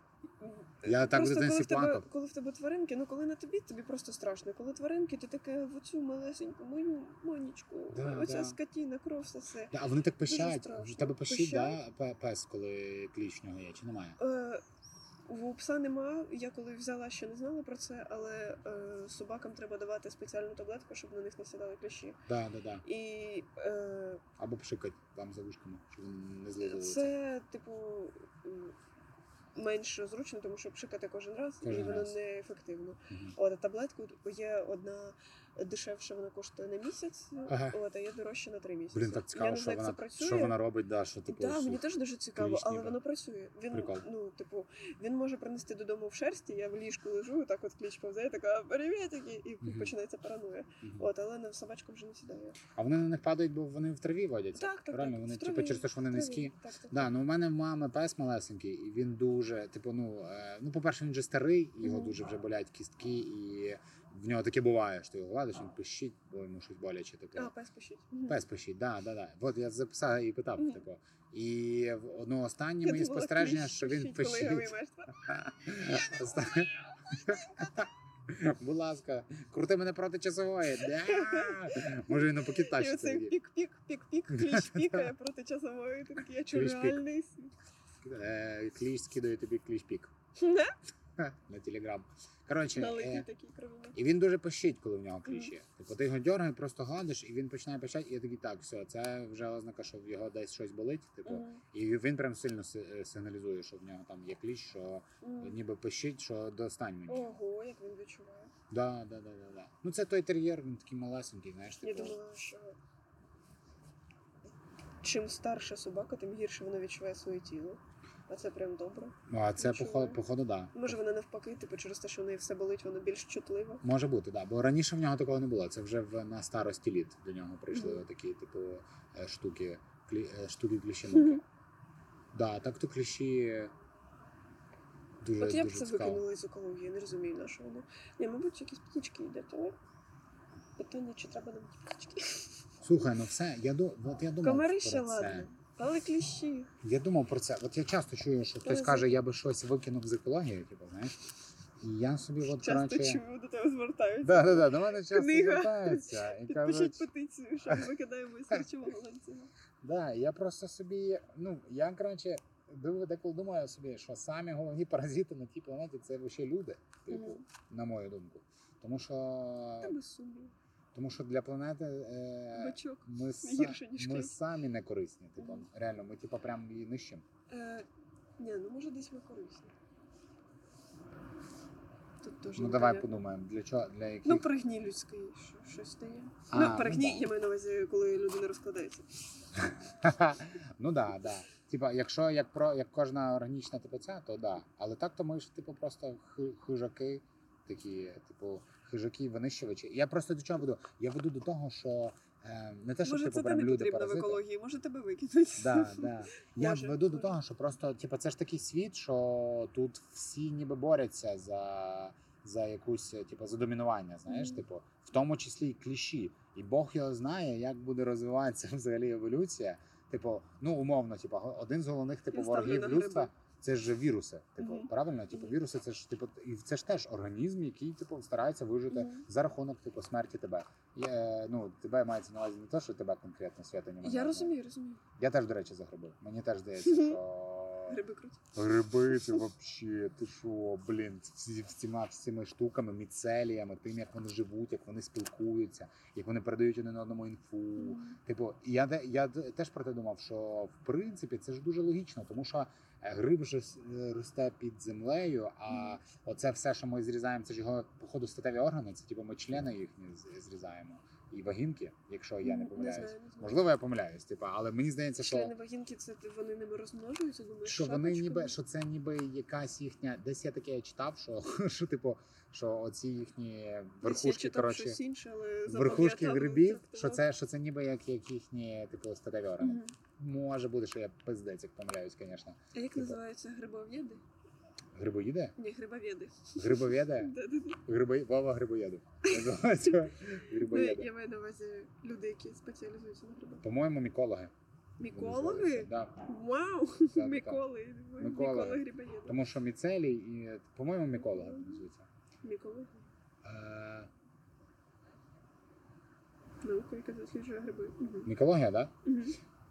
Я так Просто коли в тебе, коли в тебе тваринки, ну коли на тобі, тобі просто страшно. Коли тваринки, ти таке в оцю малесеньку мою манічку, Да, оця да. скотіна, кров все Да, а вони так пишають. В тебе пишуть, да, пе- пес, коли кліщ в нього є, чи немає? Е, у пса нема. Я коли взяла, ще не знала про це, але е, собакам треба давати спеціальну таблетку, щоб на них не сідали кліщі. Да, да, да. І е, Або пшикать там за вушками, щоб він не злизував. це, типу, менш зручно, тому що пшикати кожен раз, і воно раз. неефективно. Мгм. От а таблетку є одна дешевша, вона коштує на місяць, Ага. от, а є дорожча на три місяці. Блін, так я цікаво, не що знаю, вона, це працює. що вона робить, да, що типу. Так, що- мені теж дуже цікаво, але ніби. воно працює. Він Прикол. ну, типу, він може принести додому в шерсті. Я в ліжку лежу, так от кліч повзає, така привітики, і Мгм. починається параноя. Мгм. От, але на собачку вже не сідає. А вони на них падають, бо вони в траві водяться. Так, так, Правильно, так. вони в типу через те, що вони траві. низькі. Так, так. Да, ну у мене в мами пес малесенький, і він дуже, типу, ну, е, ну, по-перше, він вже старий, його Мгм. дуже вже болять кістки, і в нього таке буває, що його гладиш, він пищить, бо йому щось боляче. Типу. А, пес. Мгм. Пес пищить, да, да, да. От я записав і питав, Мгм. типу. І ну, останні Я мої спостереження, що він пищить, пищить. Будь ласка, крути мене проти часової. Може він тащиться. оцей такий. пік-пік, пік-пік, кліч пікає проти часової. Такий, я світ. Е, скидає тобі кліщ-пік. Не? На телеграм. Коротше, е, і він дуже пищить, коли в нього кліщі. Типу, ти його дьоргай, просто гладиш, і він починає пищати, і я такий, так, все, це вже ознака, що в його десь щось болить. Типу, Мгм. і він прям сильно си- е, сигналізує, що в нього там є кліщ, що Мгм. ніби пищить, що достань мені. Ого, як він відчуває. Да, да, да, да, да. Ну це той тер'єр, він такий малесенький, знаєш, Я типу. думала, що чим старша собака, тим гірше вона відчуває своє тіло. А це прям добре. Ну, а це походу, походу, да. Може, вона навпаки, типу, через те, що в неї все болить, вона більш чутлива. Може бути, да. Бо раніше в нього такого не було. Це вже в на старості літ до нього прийшли Мгм. такі, типу, е, штуки, клі, е, штуки кліщинки. Да, так то кліщі дуже, От я б це цікаво. викинула із екології, не розумію, на що воно. Ні, мабуть, якісь птічки йдуть, але питання, чи треба нам ті птічки. Слухай, ну все, я ду... от я думав Комари ще ладно. Але кліщі. Я думав про це. От я часто чую, що хтось каже, я би щось викинув з екології, типу, знаєш. І я собі от Часто коротше. чую, до тебе звертаються. Да, да, да, до мене часто Книга. звертаються і Підпишіть кажуть, петицію, що ми викидаємо із харчового ланцюга. Да, я просто собі, ну, я коротше, див- деколи думаю собі, що самі головні паразити на тій планеті це лише люди, типу, Мгм. на мою думку. Тому що, Та без сумніву. Тому що для планети е, Бачок. ми, гірше, ніж ми клей. самі не корисні. Типу, Мгм. реально, ми типу прям її нищимо. Е, ні, ну може десь ми корисні. Тут теж Ну непонятно. давай подумаємо, для чого, для яких. Ну, перегній людський, що, щось стає. А, ну, ну перегній, да. я маю на увазі, коли людина розкладається. ну да, да. Типа, якщо як про як кожна органічна типу ця, то да. Але так то ми ж типу просто хижаки, такі, типу, хижаки, винищувачі. Я просто до чого веду? Я веду до того, що е, не те, що може, типу це не люди потрібно в екології, може тебе викинуть. Да, да. Я Може, веду до того, що просто, типу, це ж такий світ, що тут всі ніби борються за, за якусь, типу, за домінування, знаєш, Мгм. типу, в тому числі і кліші. І Бог його знає, як буде розвиватися взагалі еволюція. Типу, ну умовно, типу, один з головних типу ворогів людства. Це ж віруси, типу, Мгм. правильно? Типу, віруси, це ж типу, і це ж теж організм, який типу старається вижити Мгм. за рахунок типу смерті тебе. І, е, ну, тебе мається на увазі не те, що тебе конкретно свята немає. Я розумію, розумію. Я теж, до речі, загребив. Мені теж здається, що Гриби круті. гриби це вообще, ти що, блін, всі всіма всіми штуками, міцеліями, тим, як вони живуть, як вони спілкуються, як вони передають один одному інфу. Мгм. Типу, я, я теж про те думав, що в принципі це ж дуже логічно, тому що гриб же е, росте під землею, а оце все, що ми зрізаємо, це ж його походу статеві органи, це типу ми члени їхні зрізаємо. І вагінки, якщо я не Не знаю, не знаю. Можливо, я помиляюсь, типу, але мені здається, що. Члени вагінки, це вони ними розмножуються, думаєш, Що вони ніби що це ніби якась їхня, десь я таке читав, що, що типу, що оці їхні верхушки, коротше, щось інше, але верхушки грибів, що це, що це ніби як, як їхні типу статеві органи. Мгм. Може бути, що я пиздець, як помиляюсь, звісно. А як Типу. називаються грибов'єди? Грибоїди? Ні, грибов'єди. Грибовєди? Да-да-да. Вова грибоєду. Називається Ну, грибоєди. Я маю на увазі люди, які спеціалізуються на грибах. По-моєму, мікологи. Мікологи? Да. Вау! так. Міколи. Міколи грибоєди. Тому що міцелій і, по-моєму, мікологи називаються. Міколи. Е, Наука, яка досліджує гриби. Мікологія, так? Да?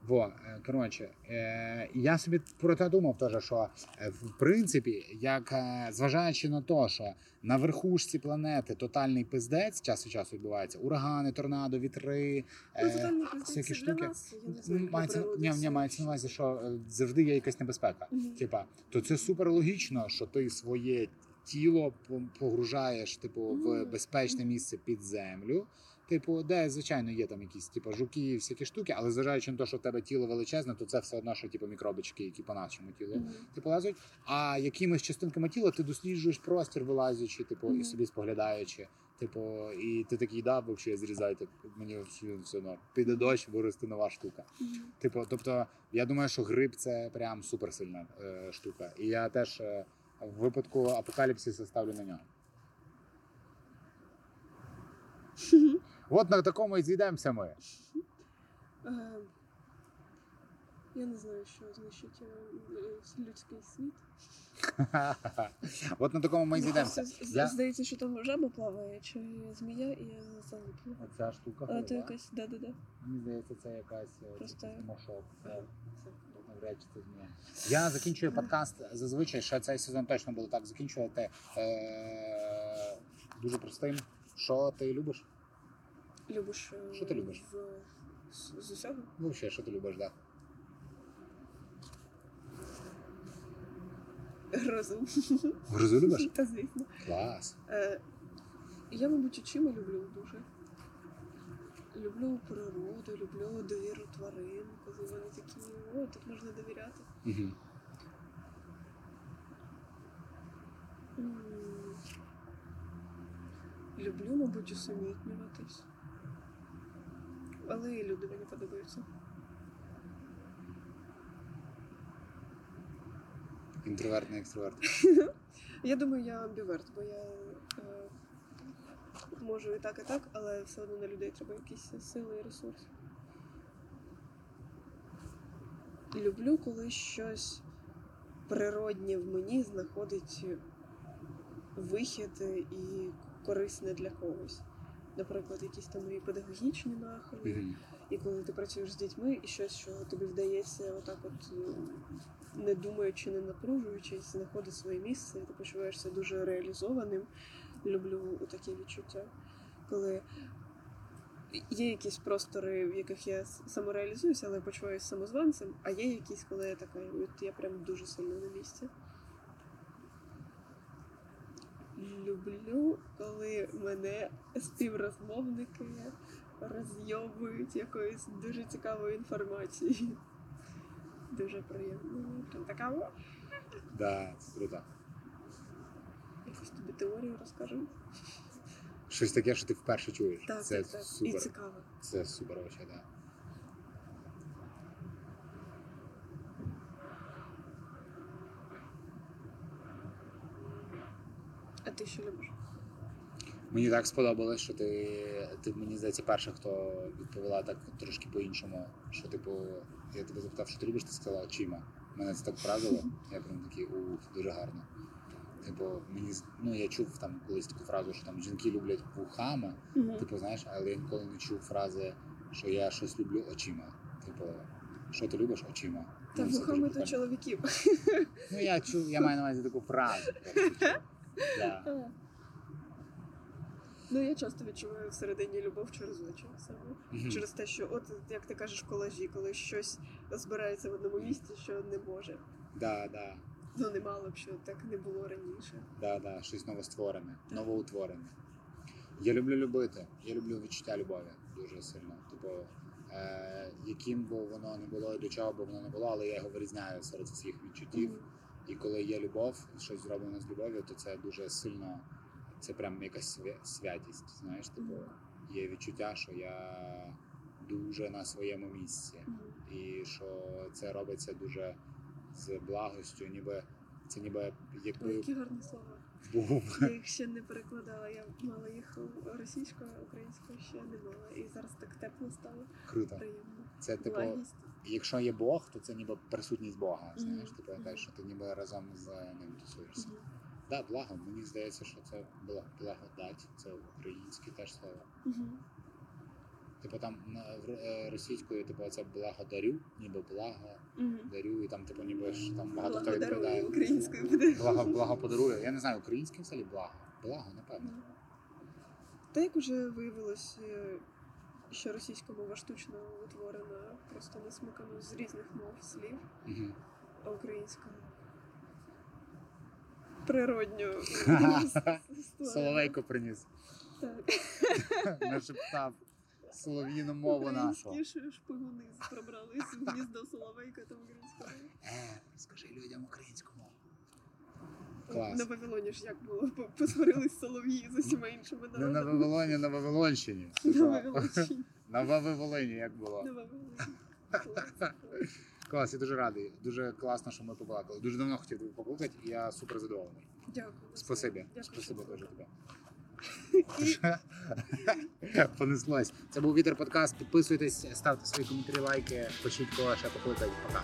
Во, е, коротше, е, я собі про те думав теж, що е, в принципі, як зважаючи на те, що на верхушці планети тотальний пиздець час від часу відбувається, урагани, торнадо, вітри. Ну, е, всякі штуки. нас, не Мається, ні, ні, мається на увазі, що завжди є якась небезпека. Мгм. Типа, то це супер логічно, що ти своє тіло погружаєш, типу, в Мгм. безпечне місце під землю. Типу, де звичайно є там якісь типу, жуки, всякі штуки, але зважаючи на те, що в тебе тіло величезне, то це все одно, що типу мікробички, які по нашому тілу Мгм. типу лазять. А якимись частинками тіла ти досліджуєш простір, вилазячи, типу, і собі споглядаючи. Типу, і ти такий, да, взагалі зрізайте, мені все одно. Піде дощ, виросте нова штука. Мгм. Типу, тобто, я думаю, що гриб це прям суперсильна е, штука. І я теж е, в випадку апокаліпсису ставлю на нього. От на такому і зійдемося ми. Е, Я не знаю, що знищить е, людський світ. От на такому ми і зійдемося. Я- Здається, що там жаба плаває, чи змія, і я залиплю. Ця штука. Але то якась, да-да-да. Мені здається, це якась е, Просто- мошок. Це навряд чи ти зміє. Я закінчую подкаст зазвичай, ще цей сезон точно було так закінчувати. Е- дуже простим. Що ти любиш? Любиш. Що ти любиш? В... З, з усього? Ну, взагалі, що ти любиш, да? Грозу. Грозу любиш? Та звісно. Клас. Е, я, мабуть, очима люблю дуже. Люблю природу, люблю довіру тварин, коли вони такі, о, тут можна довіряти. Угу. Люблю, мабуть, усамітнюватись. Але і люди мені подобаються. Інтровертний екстроверт. Я думаю, я амбіверт, бо я е, можу і так, і так, але все одно на людей треба якісь сили і ресурси. Люблю, коли щось природнє в мені знаходить вихід і корисне для когось. Наприклад, якісь там мої педагогічні нахили, Угу. і коли ти працюєш з дітьми, і щось, що тобі вдається, отак, от е, не думаючи, не напружуючись, знаходить своє місце, і ти почуваєшся дуже реалізованим. Люблю такі відчуття, коли є якісь простори, в яких я самореалізуюся, але почуваюся самозванцем, а є якісь, коли я така, от я прям дуже сильно на місці. Люблю, коли мене співрозмовники розйобують якоюсь дуже цікавою інформацією. Дуже приємно. Прям така «О, Да, це круто. якусь тобі теорію розкажу. Щось таке, що ти вперше чуєш. Так, це так, так. І супер. цікаво. Це супер вообще, да. Ти що любиш? Мені так сподобалось, що ти, ти мені здається, перша, хто відповіла так трошки по-іншому. Що, типу, я тебе запитав, що ти любиш, ти сказала очима. Мене це так вразило. Я прям такий ух, дуже гарно. Типу, мені ну я чув там колись таку фразу, що там жінки люблять вухами. Типу, знаєш, але я ніколи не чув фрази, що я щось люблю очима. Типу, що ти любиш очима? Та Ну, вухами то чоловіків. Ну я чув, я маю на увазі таку фразу. просто. Да. Ну, я часто відчуваю всередині любов через очі саме. Мгм. Через те, що, от як ти кажеш, колажі, коли щось збирається в одному місці, що не може. Да, да. Ну, не мало б, що так не було раніше. Да, да, щось новостворене, новоутворене. Я люблю любити. Я люблю відчуття любові дуже сильно. Типу, е, яким би воно не було і до чого би воно не було, але я його вирізняю серед всіх відчуттів. Мгм. І коли є любов, щось зроблено з любов'ю, то це дуже сильно, це прям якась святість. Знаєш, типу, є відчуття, що я дуже на своєму місці. І що це робиться дуже з благостю, ніби це ніби якби які гарні слова. був Я їх ще не перекладала. Я мала їх російською, українською ще не мала. І зараз так тепло стало. круто. Приємно. Це типу, Благість. Якщо є Бог, то це ніби присутність Бога. Знаєш, типу те, що ти ніби разом з ним тусуєшся. Мгм. Да, благо. Мені здається, що це була благодать. Це українське теж слово. Мгм. Типу там в е, російською, типу, це благодарю, ніби благо дарю, і там, типу, ніби ж там багато хто відповідає. українською буде. Благо, благо подарує. Я не знаю, українське взагалі благо. Благо, напевно. Та як уже виявилось, е, що російська мова штучно утворена, просто насмикано з різних мов слів, Угу. а українська природньо. Соловейко приніс. Так. Нашептав солов'їну мову нашу. Українські шпигуни пробрались в гніздо Соловейка та українською. Е, розкажи людям українську мову. На Клас. Вавилоні ж як було? По- Посварились солов'ї з усіма іншими Не на народами. Вавилоні, на Вавилонщині. На Вавилонщині. На Вавилоні як було. На Вавилоні. Клас. Клас, я дуже радий. Дуже класно, що ми побалакали. Дуже давно хотів тебе покликати, і я супер задоволений. Дякую. Спасибі. Спасибі дуже тобі. Понеслось. Це був Вітер подкаст. Підписуйтесь, ставте свої коментарі, лайки, пишіть кого ще покликати. Пока.